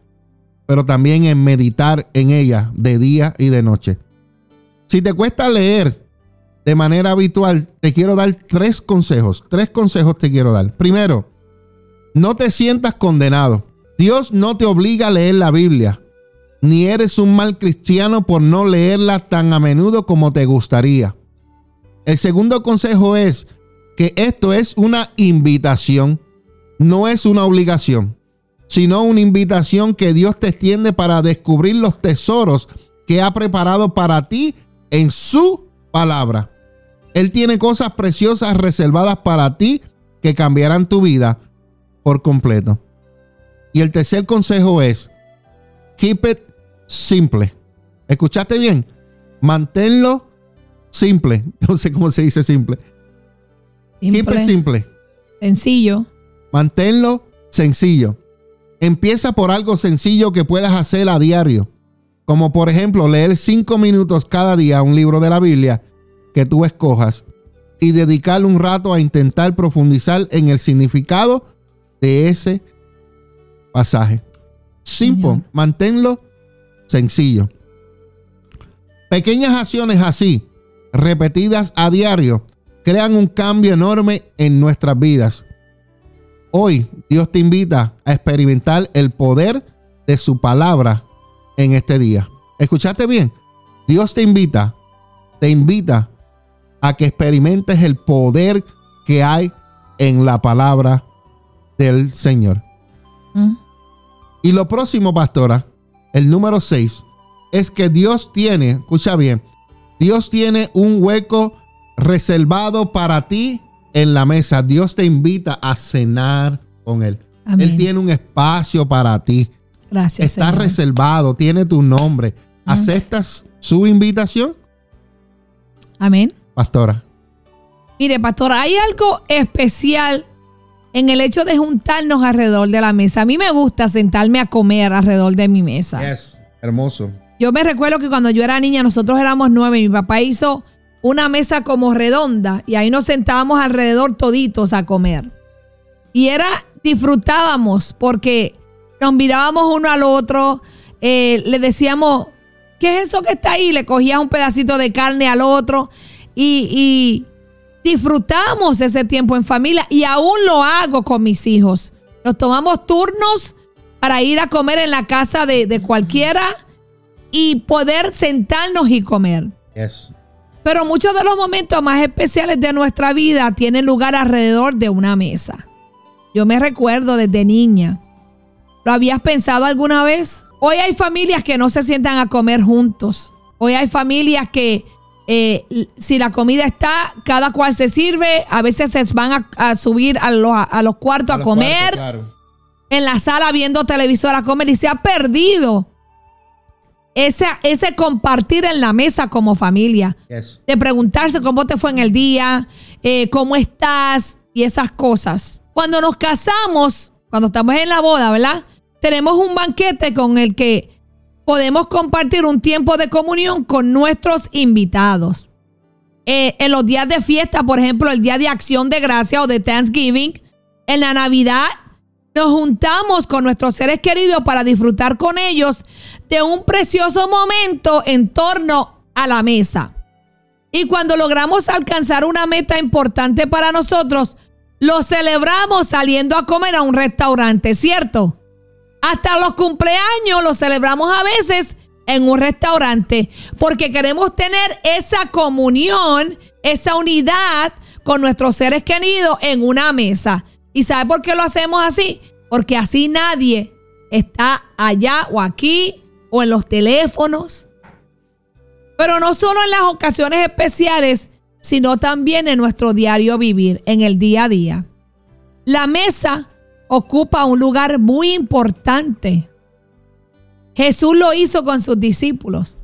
pero también en meditar en ella de día y de noche. Si te cuesta leer de manera habitual, te quiero dar tres consejos. Tres consejos te quiero dar. Primero, no te sientas condenado. Dios no te obliga a leer la Biblia, ni eres un mal cristiano por no leerla tan a menudo como te gustaría. El segundo consejo es que esto es una invitación, no es una obligación, sino una invitación que Dios te extiende para descubrir los tesoros que ha preparado para ti en su palabra. Él tiene cosas preciosas reservadas para ti que cambiarán tu vida por completo. Y el tercer consejo es, keep it simple. ¿Escuchaste bien? Manténlo simple. No sé cómo se dice simple. simple. simple. Sencillo. Manténlo sencillo. Empieza por algo sencillo que puedas hacer a diario. Como por ejemplo leer cinco minutos cada día un libro de la Biblia que tú escojas y dedicarle un rato a intentar profundizar en el significado de ese pasaje. Simple, manténlo sencillo. Pequeñas acciones así repetidas a diario crean un cambio enorme en nuestras vidas. Hoy Dios te invita a experimentar el poder de su palabra en este día. ¿Escuchaste bien? Dios te invita, te invita a que experimentes el poder que hay en la palabra del Señor. Mm. Y lo próximo, pastora, el número 6, es que Dios tiene, escucha bien, Dios tiene un hueco reservado para ti en la mesa. Dios te invita a cenar con Él. Él tiene un espacio para ti. Gracias. Está reservado, tiene tu nombre. ¿Aceptas su invitación? Amén. Pastora. Mire, pastora, hay algo especial en el hecho de juntarnos alrededor de la mesa. A mí me gusta sentarme a comer alrededor de mi mesa. Es hermoso. Yo me recuerdo que cuando yo era niña, nosotros éramos nueve, mi papá hizo una mesa como redonda y ahí nos sentábamos alrededor toditos a comer. Y era, disfrutábamos porque nos mirábamos uno al otro, eh, le decíamos, ¿qué es eso que está ahí? Le cogías un pedacito de carne al otro y, y disfrutamos ese tiempo en familia y aún lo hago con mis hijos. Nos tomamos turnos para ir a comer en la casa de, cualquiera y poder sentarnos y comer. Pero muchos de los momentos más especiales de nuestra vida tienen lugar alrededor de una mesa. Yo me recuerdo desde niña. ¿Lo habías pensado alguna vez? Hoy hay familias que no se sientan a comer juntos. Hoy hay familias que eh, si la comida está, cada cual se sirve. A veces se van a, subir a los, a los cuartos a, comer. En la sala viendo televisor a comer y se ha perdido ese, ese compartir en la mesa como familia. De preguntarse cómo te fue en el día, eh, cómo estás y esas cosas. Cuando nos casamos, cuando estamos en la boda, ¿verdad? Tenemos un banquete con el que podemos compartir un tiempo de comunión con nuestros invitados. Eh, en los días de fiesta, por ejemplo, el día de acción de gracia o de Thanksgiving, en la Navidad, nos juntamos con nuestros seres queridos para disfrutar con ellos de un precioso momento en torno a la mesa. Y cuando logramos alcanzar una meta importante para nosotros, lo celebramos saliendo a comer a un restaurante, ¿cierto? Hasta los cumpleaños los celebramos a veces en un restaurante porque queremos tener esa comunión, esa unidad con nuestros seres queridos en una mesa. ¿Y sabe por qué lo hacemos así? Porque así nadie está allá o aquí o en los teléfonos. Pero no solo en las ocasiones especiales, sino también en nuestro diario vivir, en el día a día. La mesa ocupa un lugar muy importante. Jesús lo hizo con sus discípulos.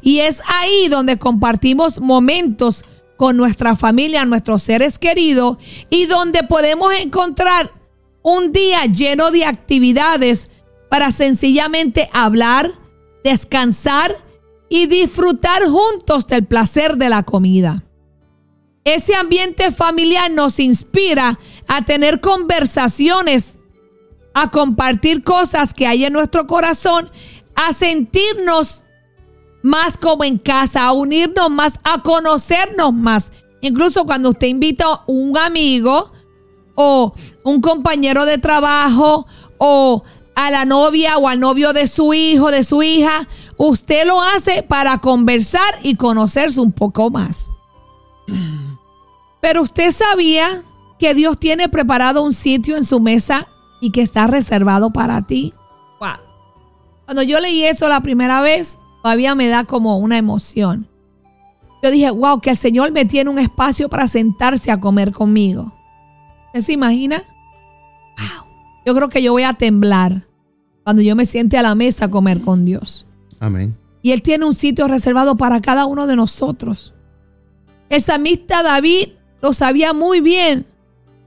Y es ahí donde compartimos momentos con nuestra familia, nuestros seres queridos, y donde podemos encontrar un día lleno de actividades para sencillamente hablar, descansar y disfrutar juntos del placer de la comida. Ese ambiente familiar nos inspira a tener conversaciones, a compartir cosas que hay en nuestro corazón, a sentirnos más como en casa, a unirnos más, a conocernos más. Incluso cuando usted invita a un amigo o un compañero de trabajo o a la novia o al novio de su hijo, de su hija, usted lo hace para conversar y conocerse un poco más. Pero usted sabía que Dios tiene preparado un sitio en su mesa y que está reservado para ti. Cuando yo leí eso la primera vez, todavía me da como una emoción. Yo dije, wow, que el Señor me tiene un espacio para sentarse a comer conmigo. ¿Usted se imagina? Wow. Yo creo que yo voy a temblar cuando yo me siente a la mesa a comer con Dios. Amén. Y Él tiene un sitio reservado para cada uno de nosotros. El samista David lo sabía muy bien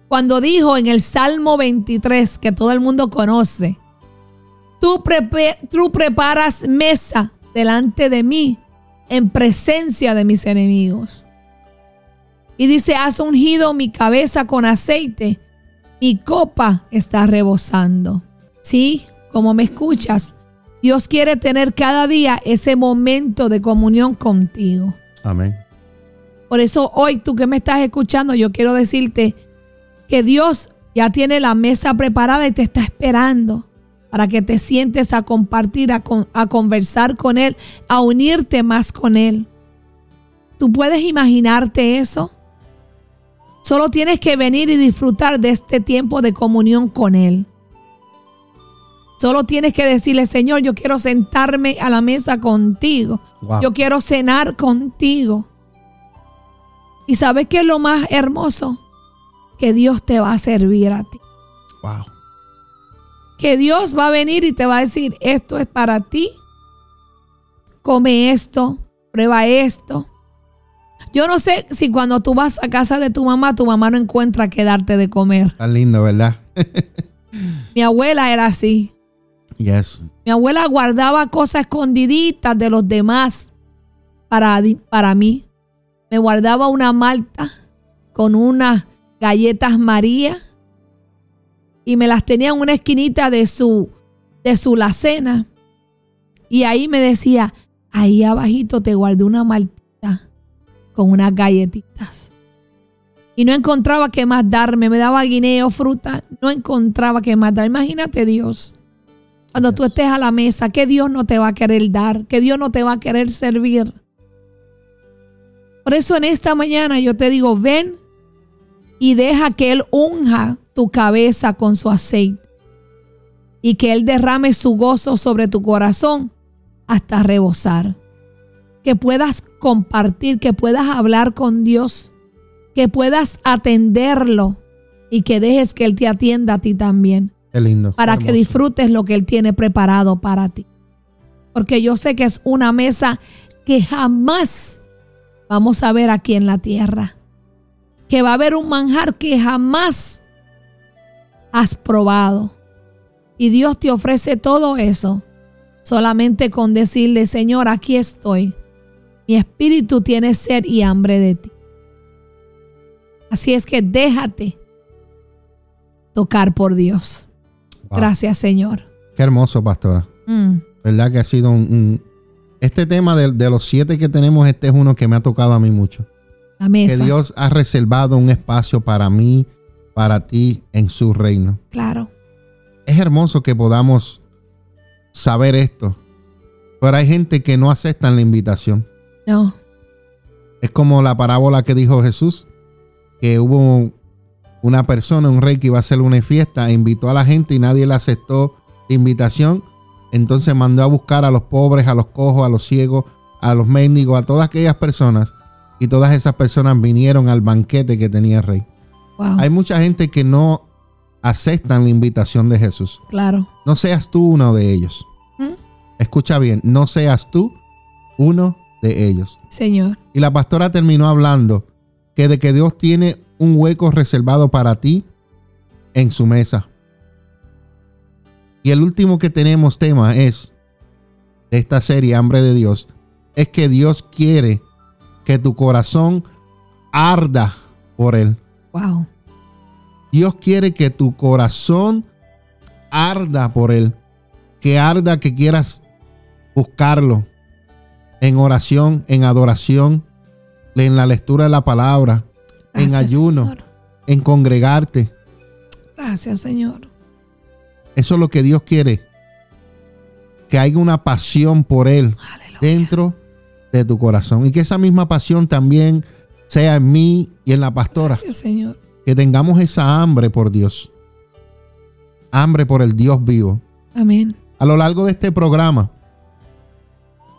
cuando dijo en el Salmo 23, que todo el mundo conoce, tú, preparas mesa delante de mí en presencia de mis enemigos. Y dice, has ungido mi cabeza con aceite, mi copa está rebosando. Sí, como me escuchas, Dios quiere tener cada día ese momento de comunión contigo. Amén. Por eso hoy tú que me estás escuchando, yo quiero decirte que Dios ya tiene la mesa preparada y te está esperando para que te sientes a compartir, a, a conversar con Él, a unirte más con Él. ¿Tú puedes imaginarte eso? Solo tienes que venir y disfrutar de este tiempo de comunión con Él. Solo tienes que decirle, Señor, yo quiero sentarme a la mesa contigo. Yo quiero cenar contigo. ¿Y sabes qué es lo más hermoso? Que Dios te va a servir a ti. Wow. Que Dios va a venir y te va a decir, esto es para ti. Come esto, prueba esto. Yo no sé si cuando tú vas a casa de tu mamá, tu mamá no encuentra qué darte de comer. Está lindo, ¿verdad? Mi abuela era así. Yes. Mi abuela guardaba cosas escondiditas de los demás para, para mí me guardaba una malta con unas galletas María y me las tenía en una esquinita de su, de su lacena. Y ahí me decía, ahí abajito te guardé una maltita con unas galletitas. Y no encontraba qué más darme. Me daba guineo, fruta. No encontraba qué más dar. Imagínate Dios. Cuando tú estés a la mesa, que Dios no te va a querer dar, que Dios no te va a querer servir. Por eso en esta mañana yo te digo, ven y deja que Él unja tu cabeza con su aceite y que Él derrame su gozo sobre tu corazón hasta rebosar. Que puedas compartir, que puedas hablar con Dios, que puedas atenderlo y que dejes que Él te atienda a ti también. Qué lindo. Para que disfrutes lo que Él tiene preparado para ti. Porque yo sé que es una mesa que jamás vamos a ver aquí en la tierra. Que va a haber un manjar que jamás has probado. Y Dios te ofrece todo eso solamente con decirle, Señor, aquí estoy. Mi espíritu tiene sed y hambre de ti. Así es que déjate tocar por Dios. Gracias, Señor. Qué hermoso, pastora. Mm. ¿Verdad que ha sido un... Este tema de, de, los siete que tenemos, este es uno que me ha tocado a mí mucho. La mesa. Que Dios ha reservado un espacio para mí, para ti, en su reino. Claro. Es hermoso que podamos saber esto. Pero hay gente que no acepta la invitación. No. Es como la parábola que dijo Jesús, que hubo una persona, un rey que iba a hacer una fiesta, invitó a la gente y nadie le aceptó la invitación. Entonces mandó a buscar a los pobres, a los cojos, a los ciegos, a los mendigos, a todas aquellas personas. Y todas esas personas vinieron al banquete que tenía el rey. Hay mucha gente que no aceptan la invitación de Jesús. Claro. No seas tú uno de ellos. ¿Mm? Escucha bien, no seas tú uno de ellos. Señor. Y la pastora terminó hablando que de que Dios tiene un hueco reservado para ti en su mesa. Y el último que tenemos tema es de esta serie Hambre de Dios es que Dios quiere que tu corazón arda por él. Wow. Dios quiere que tu corazón arda por él, que arda que quieras buscarlo en oración, en adoración, en la lectura de la palabra, en ayuno, en congregarte. Gracias, Señor. Eso es lo que Dios quiere. Que haya una pasión por Él dentro de tu corazón. Y que esa misma pasión también sea en mí y en la pastora. Gracias, Señor. Que tengamos esa hambre por Dios. Hambre por el Dios vivo. Amén. A lo largo de este programa,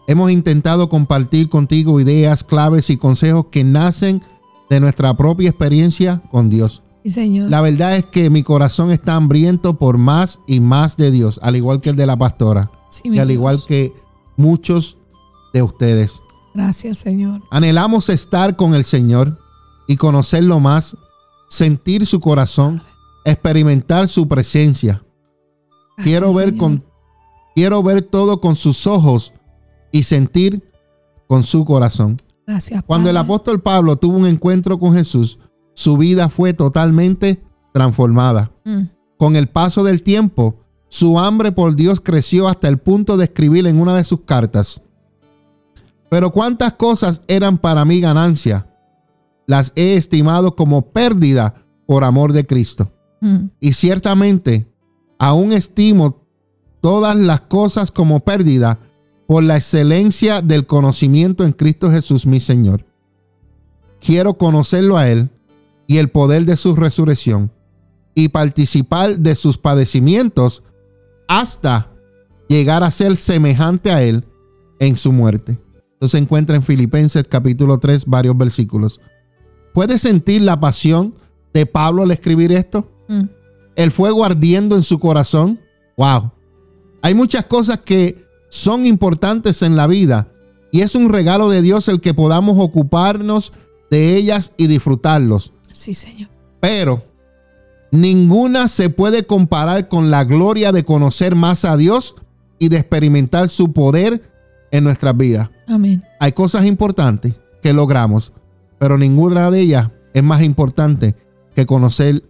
hemos intentado compartir contigo ideas, claves y consejos que nacen de nuestra propia experiencia con Dios. Sí, Señor. La verdad es que mi corazón está hambriento por más y más de Dios, al igual que el de la pastora. Sí, y al igual que muchos de ustedes. Gracias, Señor. Anhelamos estar con el Señor y conocerlo más, sentir su corazón, experimentar su presencia. quiero ver con quiero ver todo con sus ojos y sentir con su corazón. Gracias. Cuando el apóstol Pablo tuvo un encuentro con Jesús, su vida fue totalmente transformada. Mm. Con el paso del tiempo, su hambre por Dios creció hasta el punto de escribir en una de sus cartas. Pero cuántas cosas eran para mí ganancia, las he estimado como pérdida por amor de Cristo. Mm. Y ciertamente, aún estimo todas las cosas como pérdida por la excelencia del conocimiento en Cristo Jesús mi Señor. Quiero conocerlo a Él y el poder de su resurrección y participar de sus padecimientos hasta llegar a ser semejante a Él en su muerte. Esto se encuentra en Filipenses capítulo 3, varios versículos. ¿Puedes sentir la pasión de Pablo al escribir esto? Mm. El fuego ardiendo en su corazón. Wow. Hay muchas cosas que son importantes en la vida y es un regalo de Dios el que podamos ocuparnos de ellas y disfrutarlos. Sí, Señor. Pero ninguna se puede comparar con la gloria de conocer más a Dios y de experimentar su poder en nuestras vidas. Amén. Hay cosas importantes que logramos, pero ninguna de ellas es más importante que conocer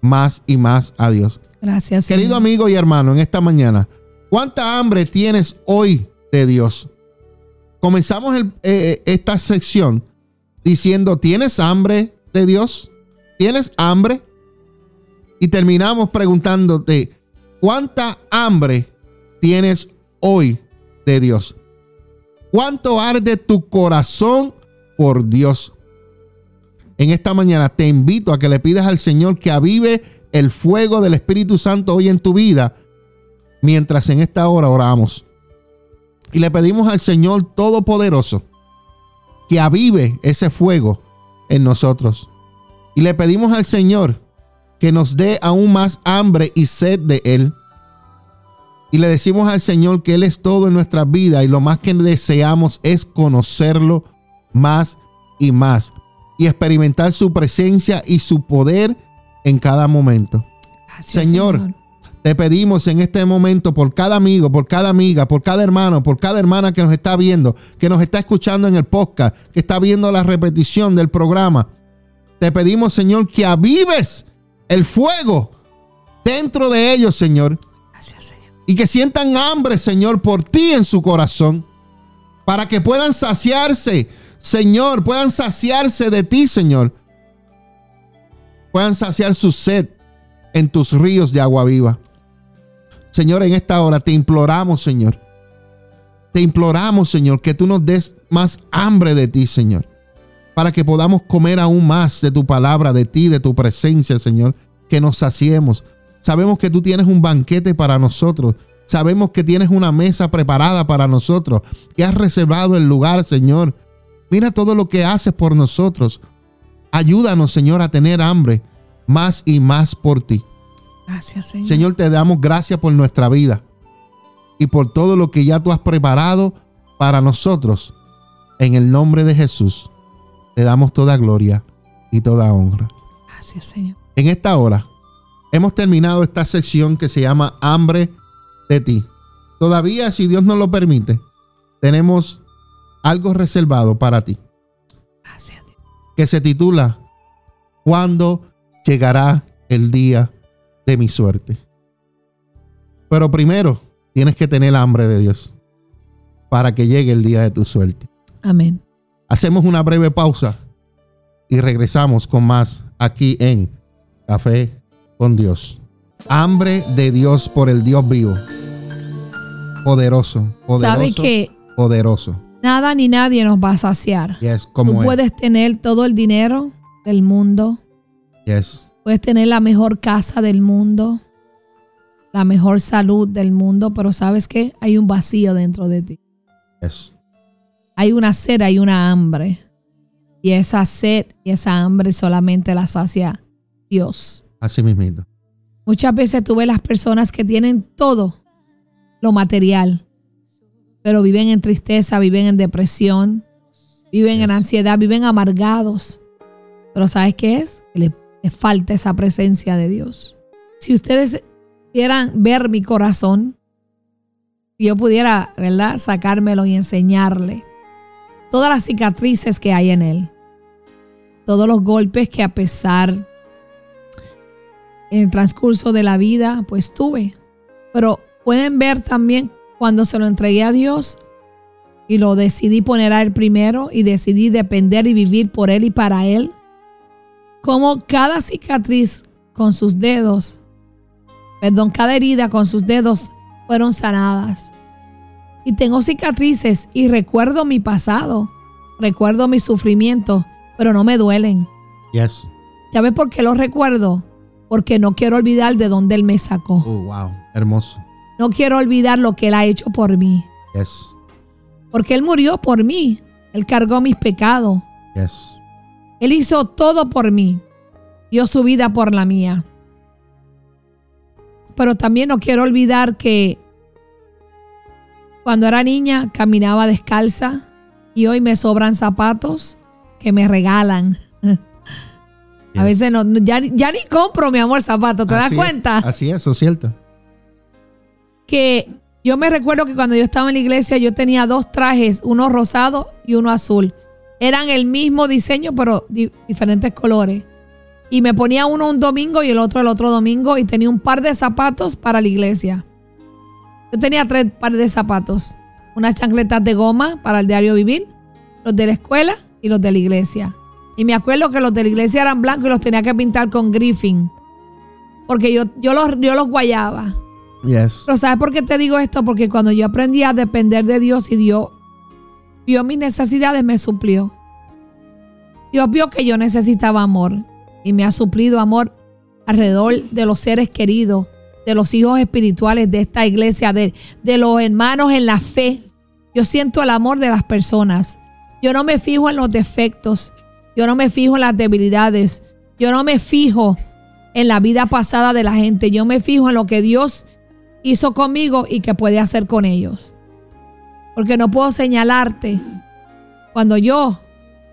más y más a Dios. Gracias. Querido Señor. amigo y hermano, en esta mañana, ¿cuánta hambre tienes hoy de Dios? Comenzamos el- eh, esta sección diciendo, ¿tienes hambre de Dios? ¿Tienes hambre? Y terminamos preguntándote, ¿cuánta hambre tienes hoy de Dios? ¿Cuánto arde tu corazón por Dios? En esta mañana te invito a que le pidas al Señor que avive el fuego del Espíritu Santo hoy en tu vida, mientras en esta hora oramos. Y le pedimos al Señor Todopoderoso que avive ese fuego en nosotros. Y le pedimos al Señor que nos dé aún más hambre y sed de Él. Y le decimos al Señor que Él es todo en nuestra vida y lo más que deseamos es conocerlo más y más y experimentar su presencia y su poder en cada momento. Gracias, Señor, Te pedimos en este momento por cada amigo, por cada amiga, por cada hermano, por cada hermana que nos está viendo, que nos está escuchando en el podcast, que está viendo la repetición del programa. Te pedimos, Señor, que avives el fuego dentro de ellos, Señor, Gracias, Señor. y que sientan hambre, Señor, por ti en su corazón, para que puedan saciarse, Señor, puedan saciarse de ti, Señor, puedan saciar su sed en tus ríos de agua viva. Señor, en esta hora te imploramos, Señor, te imploramos, Señor, que tú nos des más hambre de ti, Señor, para que podamos comer aún más de tu palabra, de ti, de tu presencia, Señor, que nos saciemos. Sabemos que tú tienes un banquete para nosotros. Sabemos que tienes una mesa preparada para nosotros, que has reservado el lugar, Señor. Mira todo lo que haces por nosotros. Ayúdanos, Señor, a tener hambre más y más por ti. Gracias, Señor. Señor, te damos gracias por nuestra vida y por todo lo que ya tú has preparado para nosotros. En el nombre de Jesús, te damos toda gloria y toda honra. Gracias, Señor. En esta hora hemos terminado esta sección que se llama Hambre de ti. Todavía, si Dios nos lo permite, tenemos algo reservado para ti Gracias, Dios. que se titula ¿Cuándo llegará el día de mi suerte? Pero primero tienes que tener hambre de Dios para que llegue el día de tu suerte. Amén. Hacemos una breve pausa y regresamos con más aquí en Café con Dios. Hambre de Dios por el Dios vivo. Poderoso, poderoso, ¿Sabe que poderoso. nada ni nadie nos va a saciar? Yes, como Tú es. puedes tener todo el dinero del mundo, Yes. puedes tener la mejor casa del mundo, la mejor salud del mundo, pero ¿sabes qué? Hay un vacío dentro de ti. Yes. Hay una sed, hay una hambre. Y esa sed y esa hambre solamente la sacia Dios. Así mismito. Muchas veces tú ves las personas que tienen todo lo material, pero viven en tristeza, viven en depresión, viven en ansiedad, viven amargados. Pero ¿sabes qué es? Que le, le falta esa presencia de Dios. Si ustedes quieran ver mi corazón, si yo pudiera, ¿verdad?, sacármelo y enseñarle todas las cicatrices que hay en él, todos los golpes que a pesar en el transcurso de la vida, pues tuve. Pero pueden ver también cuando se lo entregué a Dios y lo decidí poner a Él primero y decidí depender y vivir por Él y para Él, como cada cicatriz con sus dedos, perdón, cada herida con sus dedos fueron sanadas. Y tengo cicatrices y recuerdo mi pasado, recuerdo mi sufrimiento, pero no me duelen. Yes. ¿Sabes por qué lo recuerdo? Porque no quiero olvidar de dónde Él me sacó. Oh, wow. Hermoso. No quiero olvidar lo que Él ha hecho por mí. Yes. Porque Él murió por mí. Él cargó mis pecados. Yes. Él hizo todo por mí. Dio su vida por la mía. Pero también no quiero olvidar que cuando era niña caminaba descalza y hoy me sobran zapatos que me regalan. A veces no, ya, ya ni compro, mi amor, zapatos. ¿Te das es, cuenta? así es, eso es cierto. que yo me recuerdo que cuando yo estaba en la iglesia yo tenía dos trajes, uno rosado y uno azul. Eran el mismo diseño, pero di- diferentes colores. Y me ponía uno un domingo y el otro el otro domingo y tenía un par de zapatos para la iglesia. Yo tenía tres pares de zapatos. Unas chancletas de goma para el diario vivir, los de la escuela y los de la iglesia. Y me acuerdo que los de la iglesia eran blancos y los tenía que pintar con Griffin. Porque yo, yo, los, yo los guayaba. Yes. Pero ¿sabes por qué te digo esto? Porque cuando yo aprendí a depender de Dios y Dios vio mis necesidades, me suplió. Dios vio que yo necesitaba amor y me ha suplido amor alrededor de los seres queridos, de los hijos espirituales de esta iglesia, de, de los hermanos en la fe. Yo siento el amor de las personas. Yo no me fijo en los defectos. Yo no me fijo en las debilidades. Yo no me fijo en la vida pasada de la gente. Yo me fijo en lo que Dios hizo conmigo y que puede hacer con ellos. Porque no puedo señalarte cuando yo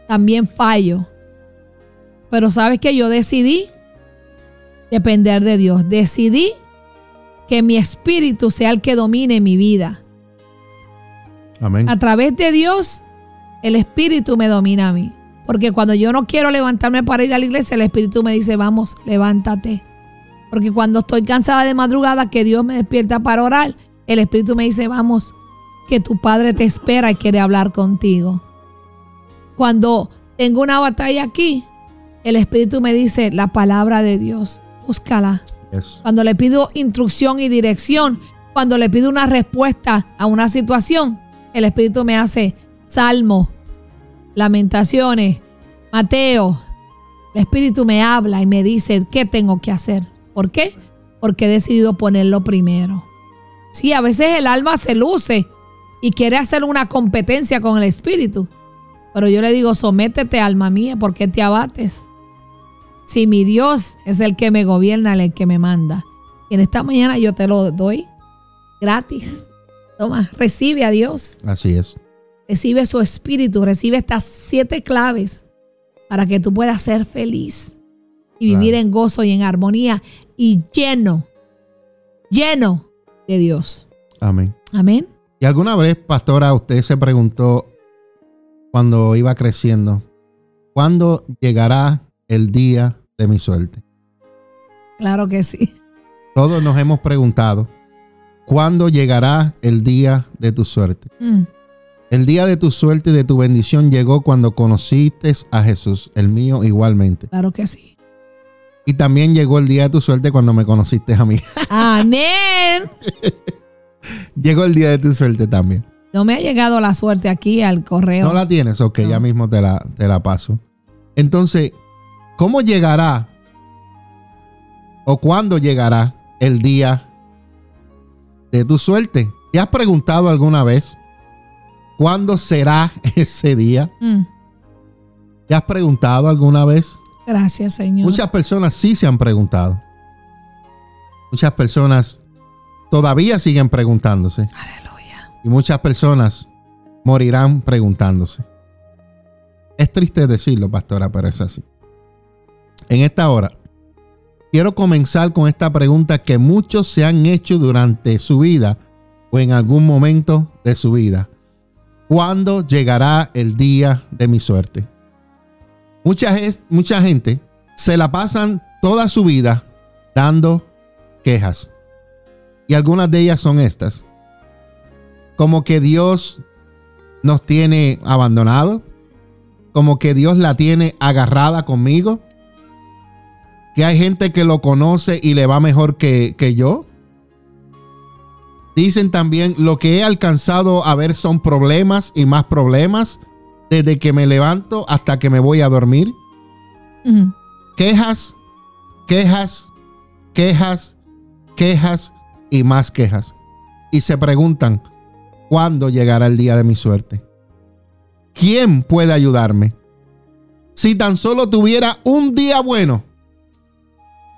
también fallo. Pero sabes que yo decidí depender de Dios. Decidí que mi espíritu sea el que domine mi vida. Amén. A través de Dios, el espíritu me domina a mí. Porque cuando yo no quiero levantarme para ir a la iglesia, el espíritu me dice, vamos, levántate. Porque cuando estoy cansada de madrugada, que Dios me despierta para orar, el espíritu me dice, vamos, que tu padre te espera y quiere hablar contigo. Cuando tengo una batalla aquí, el espíritu me dice la palabra de Dios, búscala. Cuando le pido instrucción y dirección, cuando le pido una respuesta a una situación, el Espíritu me hace Salmo, Lamentaciones, Mateo. El Espíritu me habla y me dice qué tengo que hacer. ¿Por qué? Porque he decidido ponerlo primero. Sí, a veces el alma se luce y quiere hacer una competencia con el Espíritu. Pero yo le digo, sométete, alma mía, porque te abates. Si mi Dios es el que me gobierna, el que me manda. Y en esta mañana yo te lo doy gratis. Toma, recibe a Dios, Así es. recibe su espíritu, recibe estas siete claves para que tú puedas ser feliz y vivir Claro. en gozo y en armonía y lleno, lleno de Dios. Amén. Amén. ¿Y alguna vez, pastora, usted se preguntó cuando iba creciendo, ¿cuándo llegará el día de mi suerte? Claro que sí. Todos nos hemos preguntado, ¿cuándo llegará el día de tu suerte? Mm, El día de tu suerte y de tu bendición llegó cuando conociste a Jesús, el mío igualmente. claro que sí. Y también llegó el día de tu suerte cuando me conociste a mí. Amén. llegó el día de tu suerte también. No me ha llegado la suerte aquí al correo. ¿No la tienes? Ok, No. ya mismo te la, te la paso. Entonces, ¿cómo llegará o cuándo llegará el día de tu suerte? ¿Te has preguntado alguna vez cuándo será ese día? Mm, ¿Te has preguntado alguna vez? gracias, Señor. Muchas personas sí se han preguntado. Muchas personas todavía siguen preguntándose. Aleluya. Y muchas personas morirán preguntándose. Es triste decirlo, pastora, pero es así. En esta hora, quiero comenzar con esta pregunta que muchos se han hecho durante su vida o en algún momento de su vida. ¿Cuándo llegará el día de mi suerte? Mucha, mucha gente se la pasan toda su vida dando quejas. Y algunas de ellas son estas como que Dios nos tiene abandonado, como que Dios la tiene agarrada conmigo, que hay gente que lo conoce y le va mejor que, que yo. Dicen también, lo que he alcanzado a ver son problemas y más problemas desde que me levanto hasta que me voy a dormir. Quejas, quejas, quejas, quejas y más quejas. Y se preguntan, ¿cuándo llegará el día de mi suerte? ¿Quién puede ayudarme? Si tan solo tuviera un día bueno,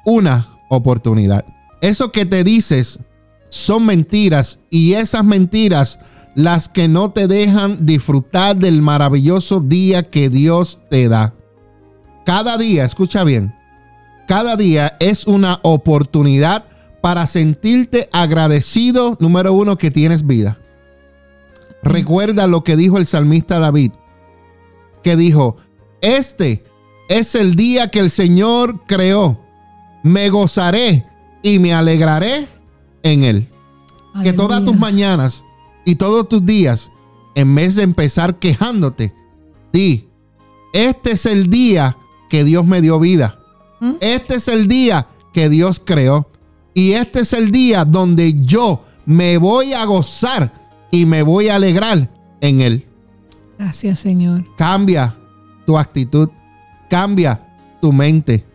una oportunidad. Eso que te dices son mentiras y esas mentiras las que no te dejan disfrutar del maravilloso día que Dios te da. Cada día, escucha bien, cada día es una oportunidad para sentirte agradecido, número uno, que tienes vida. Recuerda lo que dijo el salmista David, que dijo, este es el día que el Señor creó. Me gozaré y me alegraré en él. Que todas tus mañanas y todos tus días, en vez de empezar quejándote, di, este es el día que Dios me dio vida. ¿Mm? Este es el día que Dios creó. Y este es el día donde yo me voy a gozar y me voy a alegrar en Él. Gracias, Señor. Cambia tu actitud, cambia tu mente.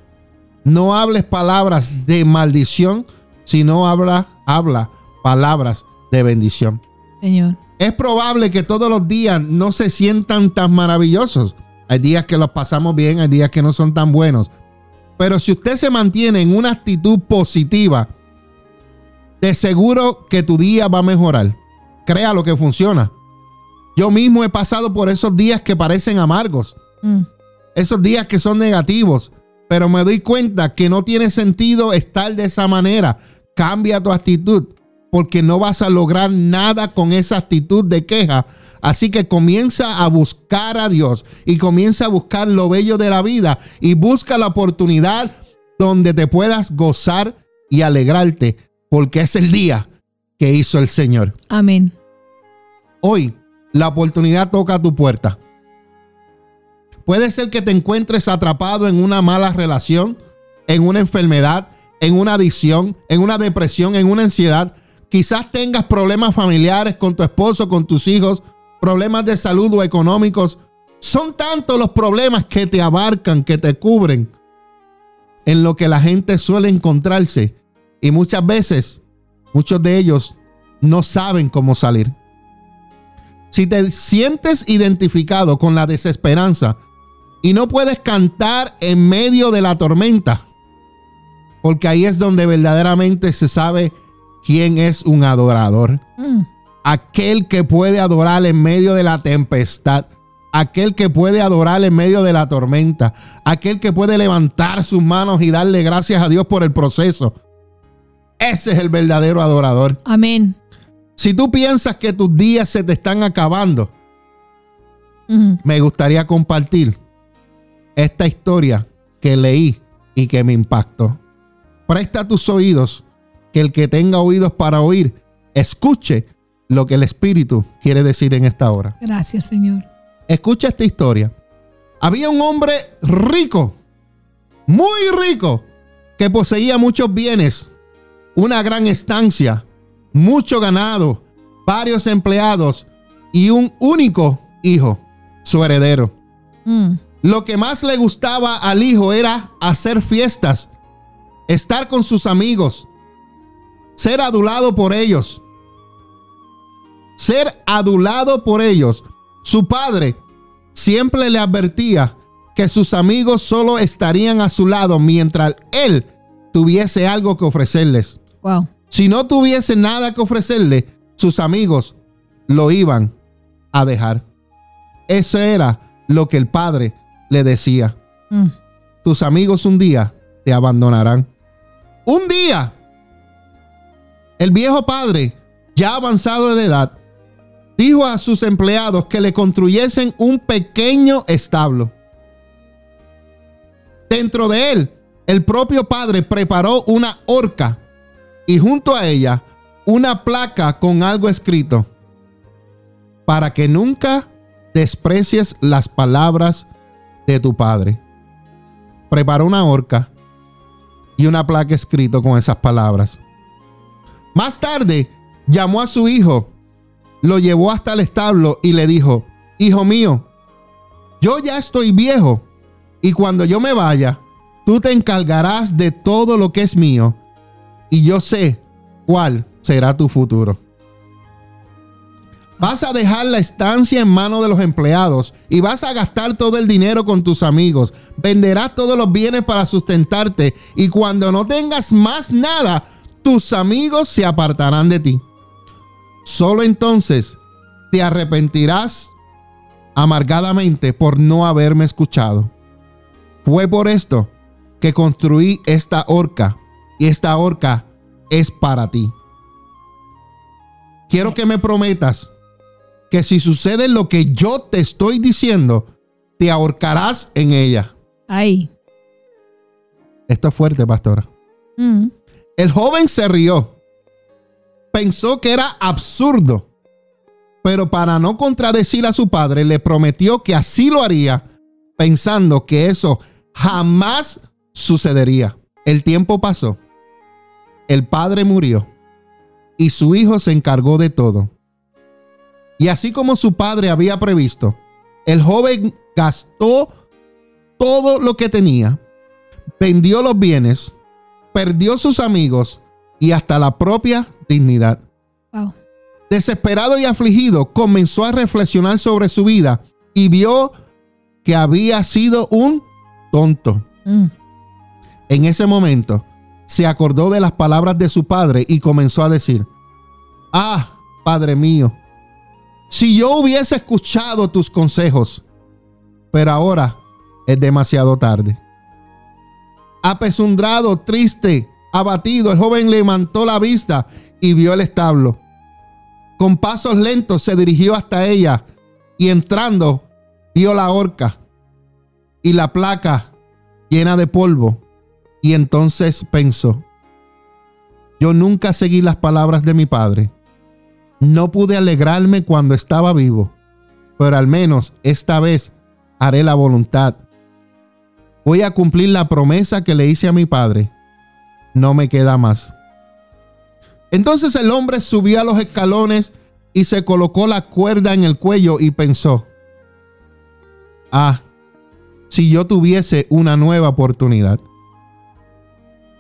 No hables palabras de maldición, sino habla, habla palabras de bendición. Señor. Es probable que todos los días no se sientan tan maravillosos. Hay días que los pasamos bien, hay días que no son tan buenos. Pero si usted se mantiene en una actitud positiva, de seguro que tu día va a mejorar. Crea lo que funciona. Yo mismo he pasado por esos días que parecen amargos. Mm. Esos días que son negativos. Pero me doy cuenta que no tiene sentido estar de esa manera. Cambia tu actitud porque no vas a lograr nada con esa actitud de queja. Así que comienza a buscar a Dios y comienza a buscar lo bello de la vida y busca la oportunidad donde te puedas gozar y alegrarte porque es el día que hizo el Señor. Amén. Hoy la oportunidad toca a tu puerta. Puede ser que te encuentres atrapado en una mala relación, en una enfermedad, en una adicción, en una depresión, en una ansiedad. Quizás tengas problemas familiares con tu esposo, con tus hijos, problemas de salud o económicos. Son tantos los problemas que te abarcan, que te cubren, en lo que la gente suele encontrarse y muchas veces, muchos de ellos no saben cómo salir. Si te sientes identificado con la desesperanza y no puedes cantar en medio de la tormenta, porque ahí es donde verdaderamente se sabe quién es un adorador. Mm. Aquel que puede adorar en medio de la tempestad, aquel que puede adorar en medio de la tormenta, aquel que puede levantar sus manos y darle gracias a Dios por el proceso, ese es el verdadero adorador. Amén. Si tú piensas que tus días se te están acabando, me gustaría compartir esta historia que leí y que me impactó. Presta tus oídos, que el que tenga oídos para oír, escuche lo que el Espíritu quiere decir en esta hora. Gracias, Señor. Escucha esta historia. Había un hombre rico, muy rico, que poseía muchos bienes una gran estancia, mucho ganado, varios empleados y un único hijo, su heredero. Mm. Lo que más le gustaba al hijo era hacer fiestas, estar con sus amigos, ser adulado por ellos. Ser adulado por ellos. Su padre siempre le advertía que sus amigos solo estarían a su lado mientras él tuviese algo que ofrecerles. Si no tuviese nada que ofrecerle, sus amigos lo iban a dejar. Eso era lo que el padre le decía. Mm. Tus amigos un día te abandonarán. Un día. El viejo padre, ya avanzado de edad, dijo a sus empleados que le construyesen un pequeño establo. Dentro de él, el propio padre preparó una horca y junto a ella una placa con algo escrito, para que nunca desprecies las palabras de tu padre. Preparó una horca y una placa escrito con esas palabras. Más tarde llamó a su hijo, lo llevó hasta el establo y le dijo, Hijo mío, yo ya estoy viejo y cuando yo me vaya, tú te encargarás de todo lo que es mío y yo sé cuál será tu futuro. Vas a dejar la estancia en manos de los empleados y vas a gastar todo el dinero con tus amigos. Venderás todos los bienes para sustentarte y cuando no tengas más nada, tus amigos se apartarán de ti. Solo entonces te arrepentirás amargadamente por no haberme escuchado. Fue por esto que construí esta horca y esta horca es para ti. Quiero que me prometas que si sucede lo que yo te estoy diciendo, te ahorcarás en ella. Ahí. Esto es fuerte, pastora. Mm. El joven se rió. Pensó que era absurdo, pero para no contradecir a su padre, le prometió que así lo haría, pensando que eso jamás sucedería. El tiempo pasó. El padre murió y su hijo se encargó de todo. Y así como su padre había previsto, el joven gastó todo lo que tenía, vendió los bienes, perdió sus amigos y hasta la propia dignidad. Wow. Desesperado y afligido, comenzó a reflexionar sobre su vida y vio que había sido un tonto. Mm. En ese momento, se acordó de las palabras de su padre y comenzó a decir, ah, Padre mío, si yo hubiese escuchado tus consejos, pero ahora es demasiado tarde. Apesundrado, triste, abatido, el joven levantó la vista y vio el establo. Con pasos lentos se dirigió hasta ella y entrando vio la horca y la placa llena de polvo. Y entonces pensó, yo nunca seguí las palabras de mi padre. No pude alegrarme cuando estaba vivo, pero al menos esta vez haré la voluntad. Voy a cumplir la promesa que le hice a mi padre. No me queda más. Entonces el hombre subió a los escalones y se colocó la cuerda en el cuello y pensó, ah, si yo tuviese una nueva oportunidad.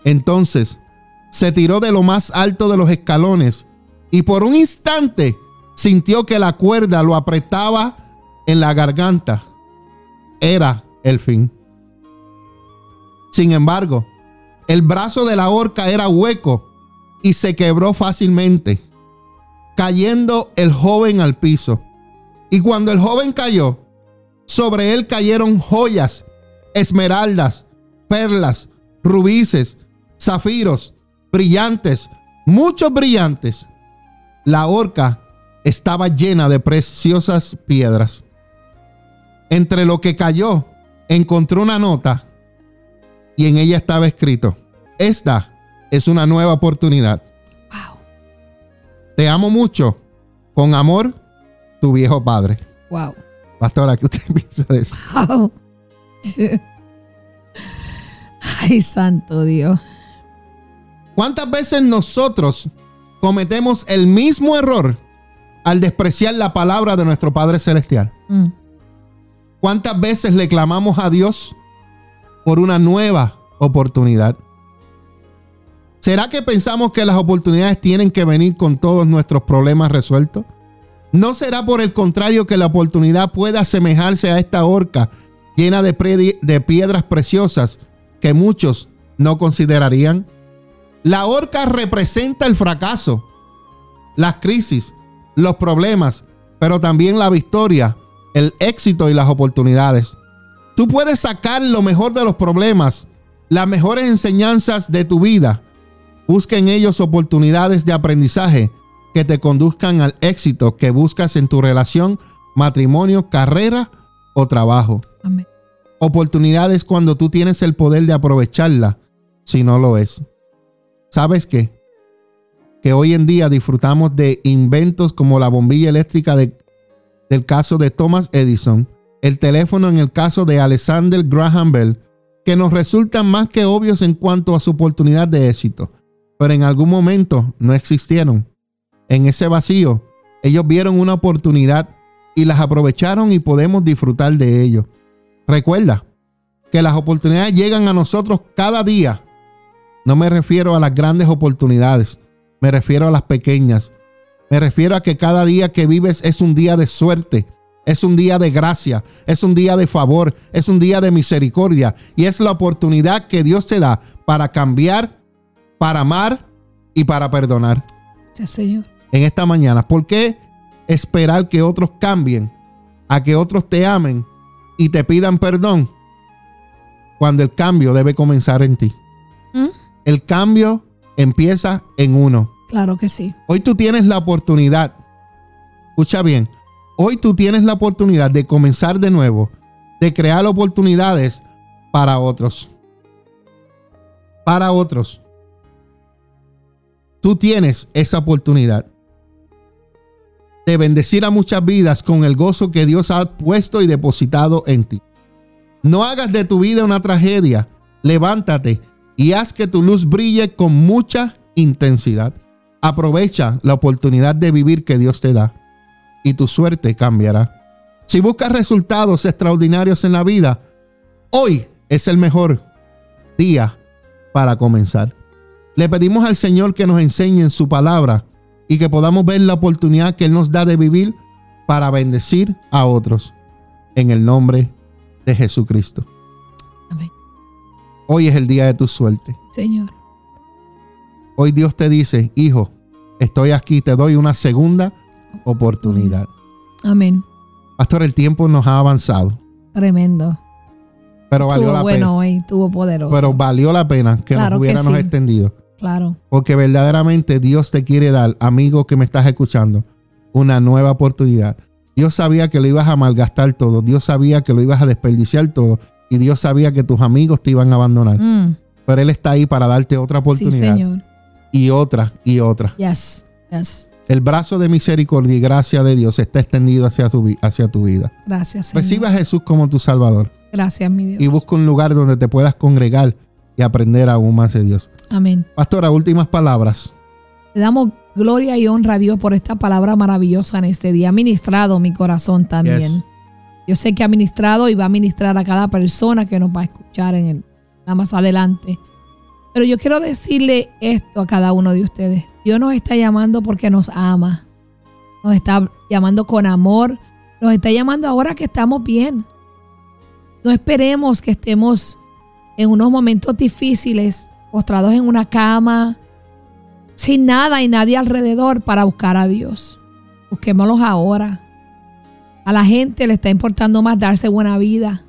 Entonces se tiró de lo más alto de los escalones y por un instante sintió que la cuerda lo apretaba en la garganta. Era el fin. Sin embargo, el brazo de la horca era hueco y se quebró fácilmente, cayendo el joven al piso. Y cuando el joven cayó, sobre él cayeron joyas, esmeraldas, perlas, rubíes, zafiros, brillantes, muchos brillantes. La horca estaba llena de preciosas piedras. Entre lo que cayó, encontró una nota y en ella estaba escrito, esta es una nueva oportunidad. Wow. Te amo mucho. Con amor, tu viejo padre. Wow. Pastora, ¿qué usted piensa de eso? Wow. Ay, santo Dios. ¿Cuántas veces nosotros cometemos el mismo error al despreciar la palabra de nuestro Padre Celestial? Mm. ¿Cuántas veces le clamamos a Dios por una nueva oportunidad? ¿Será que pensamos que las oportunidades tienen que venir con todos nuestros problemas resueltos? ¿No será por el contrario que la oportunidad pueda asemejarse a esta horca llena de, piedras preciosas que muchos no considerarían? La horca representa el fracaso, las crisis, los problemas, pero también la victoria, el éxito y las oportunidades. Tú puedes sacar lo mejor de los problemas, las mejores enseñanzas de tu vida. Busca en ellos oportunidades de aprendizaje que te conduzcan al éxito que buscas en tu relación, matrimonio, carrera o trabajo. Amén. Oportunidades cuando tú tienes el poder de aprovecharla, si no lo es. ¿Sabes qué? Que hoy en día disfrutamos de inventos como la bombilla eléctrica de- del caso de Thomas Edison, el teléfono en el caso de Alexander Graham Bell, que nos resultan más que obvios en cuanto a su oportunidad de éxito, pero en algún momento no existieron. En ese vacío, ellos vieron una oportunidad y las aprovecharon y podemos disfrutar de ello. Recuerda que las oportunidades llegan a nosotros cada día. No me refiero a las grandes oportunidades, me refiero a las pequeñas. Me refiero a que cada día que vives es un día de suerte, es un día de gracia, es un día de favor, es un día de misericordia y es la oportunidad que Dios te da para cambiar, para amar y para perdonar Sí, Señor. en esta mañana. ¿Por qué esperar que otros cambien, a que otros te amen y te pidan perdón cuando el cambio debe comenzar en ti? ¿Mm? El cambio empieza en uno. Claro que sí. Hoy tú tienes la oportunidad, escucha bien, hoy tú tienes la oportunidad de comenzar de nuevo, de crear oportunidades para otros. Para otros. Tú tienes esa oportunidad de bendecir a muchas vidas con el gozo que Dios ha puesto y depositado en ti. No hagas de tu vida una tragedia. Levántate y haz que tu luz brille con mucha intensidad. Aprovecha la oportunidad de vivir que Dios te da y tu suerte cambiará. Si buscas resultados extraordinarios en la vida, hoy es el mejor día para comenzar. Le pedimos al Señor que nos enseñe en su palabra y que podamos ver la oportunidad que Él nos da de vivir para bendecir a otros. En el nombre de Jesucristo. Hoy es el día de tu suerte. Señor. Hoy Dios te dice, hijo, estoy aquí, te doy una segunda oportunidad. Amén. Pastor, el tiempo nos ha avanzado, Tremendo. pero valió Tuvo la bueno pena. hoy, tuvo poderoso. Pero valió la pena que Claro nos hubiéramos sí. extendido. claro. Porque verdaderamente Dios te quiere dar, amigo que me estás escuchando, una nueva oportunidad. Dios sabía que lo ibas a malgastar todo. Dios sabía que lo ibas a desperdiciar todo. Y Dios sabía que tus amigos te iban a abandonar. Mm, Pero Él está ahí para darte otra sí, oportunidad. Señor. y otra y otra. Yes. Yes. El brazo de misericordia y gracia de Dios está extendido hacia tu, hacia tu vida. Gracias, Señor. Recibe a Jesús como tu Salvador Gracias, mi Dios. y busca un lugar donde te puedas congregar y aprender aún más de Dios. Amén. Pastora, últimas palabras. Le damos gloria y honra a Dios por esta palabra maravillosa en este día. Ha ministrado mi corazón también. Yes. Yo sé que ha ministrado y va a ministrar a cada persona que nos va a escuchar en el, más adelante. Pero yo quiero decirle esto a cada uno de ustedes. Dios nos está llamando porque nos ama. Nos está llamando con amor. Nos está llamando ahora que estamos bien. No esperemos que estemos en unos momentos difíciles, postrados en una cama, sin nada y nadie alrededor para buscar a Dios. Busquémoslos ahora. A la gente le está importando más darse buena vida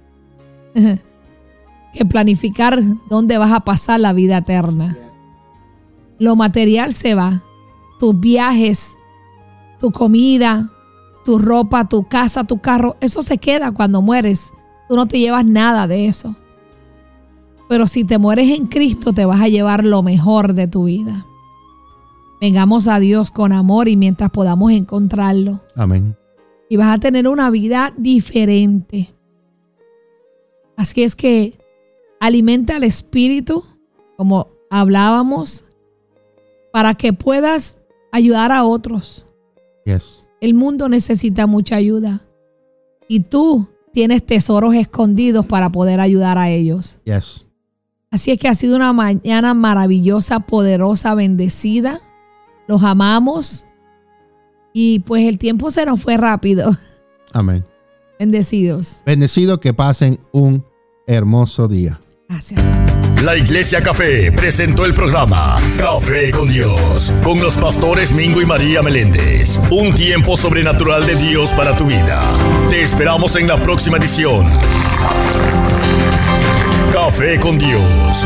que planificar dónde vas a pasar la vida eterna. Lo material se va. Tus viajes, tu comida, tu ropa, tu casa, tu carro, eso se queda cuando mueres. Tú no te llevas nada de eso. Pero si te mueres en Cristo, te vas a llevar lo mejor de tu vida. Vengamos a Dios con amor y mientras podamos encontrarlo. Amén. Y vas a tener una vida diferente. Así es que alimenta al espíritu, como hablábamos, para que puedas ayudar a otros. Yes. El mundo necesita mucha ayuda. Y tú tienes tesoros escondidos para poder ayudar a ellos. Yes. Así es que ha sido una mañana maravillosa, poderosa, bendecida. Los amamos. Y pues el tiempo se nos fue rápido. Amén. Bendecidos. Bendecido que pasen un hermoso día. Gracias. La Iglesia Café presentó el programa Café con Dios, con los pastores Mingo y María Meléndez. Un tiempo sobrenatural de Dios para tu vida. Te esperamos en la próxima edición. Café con Dios.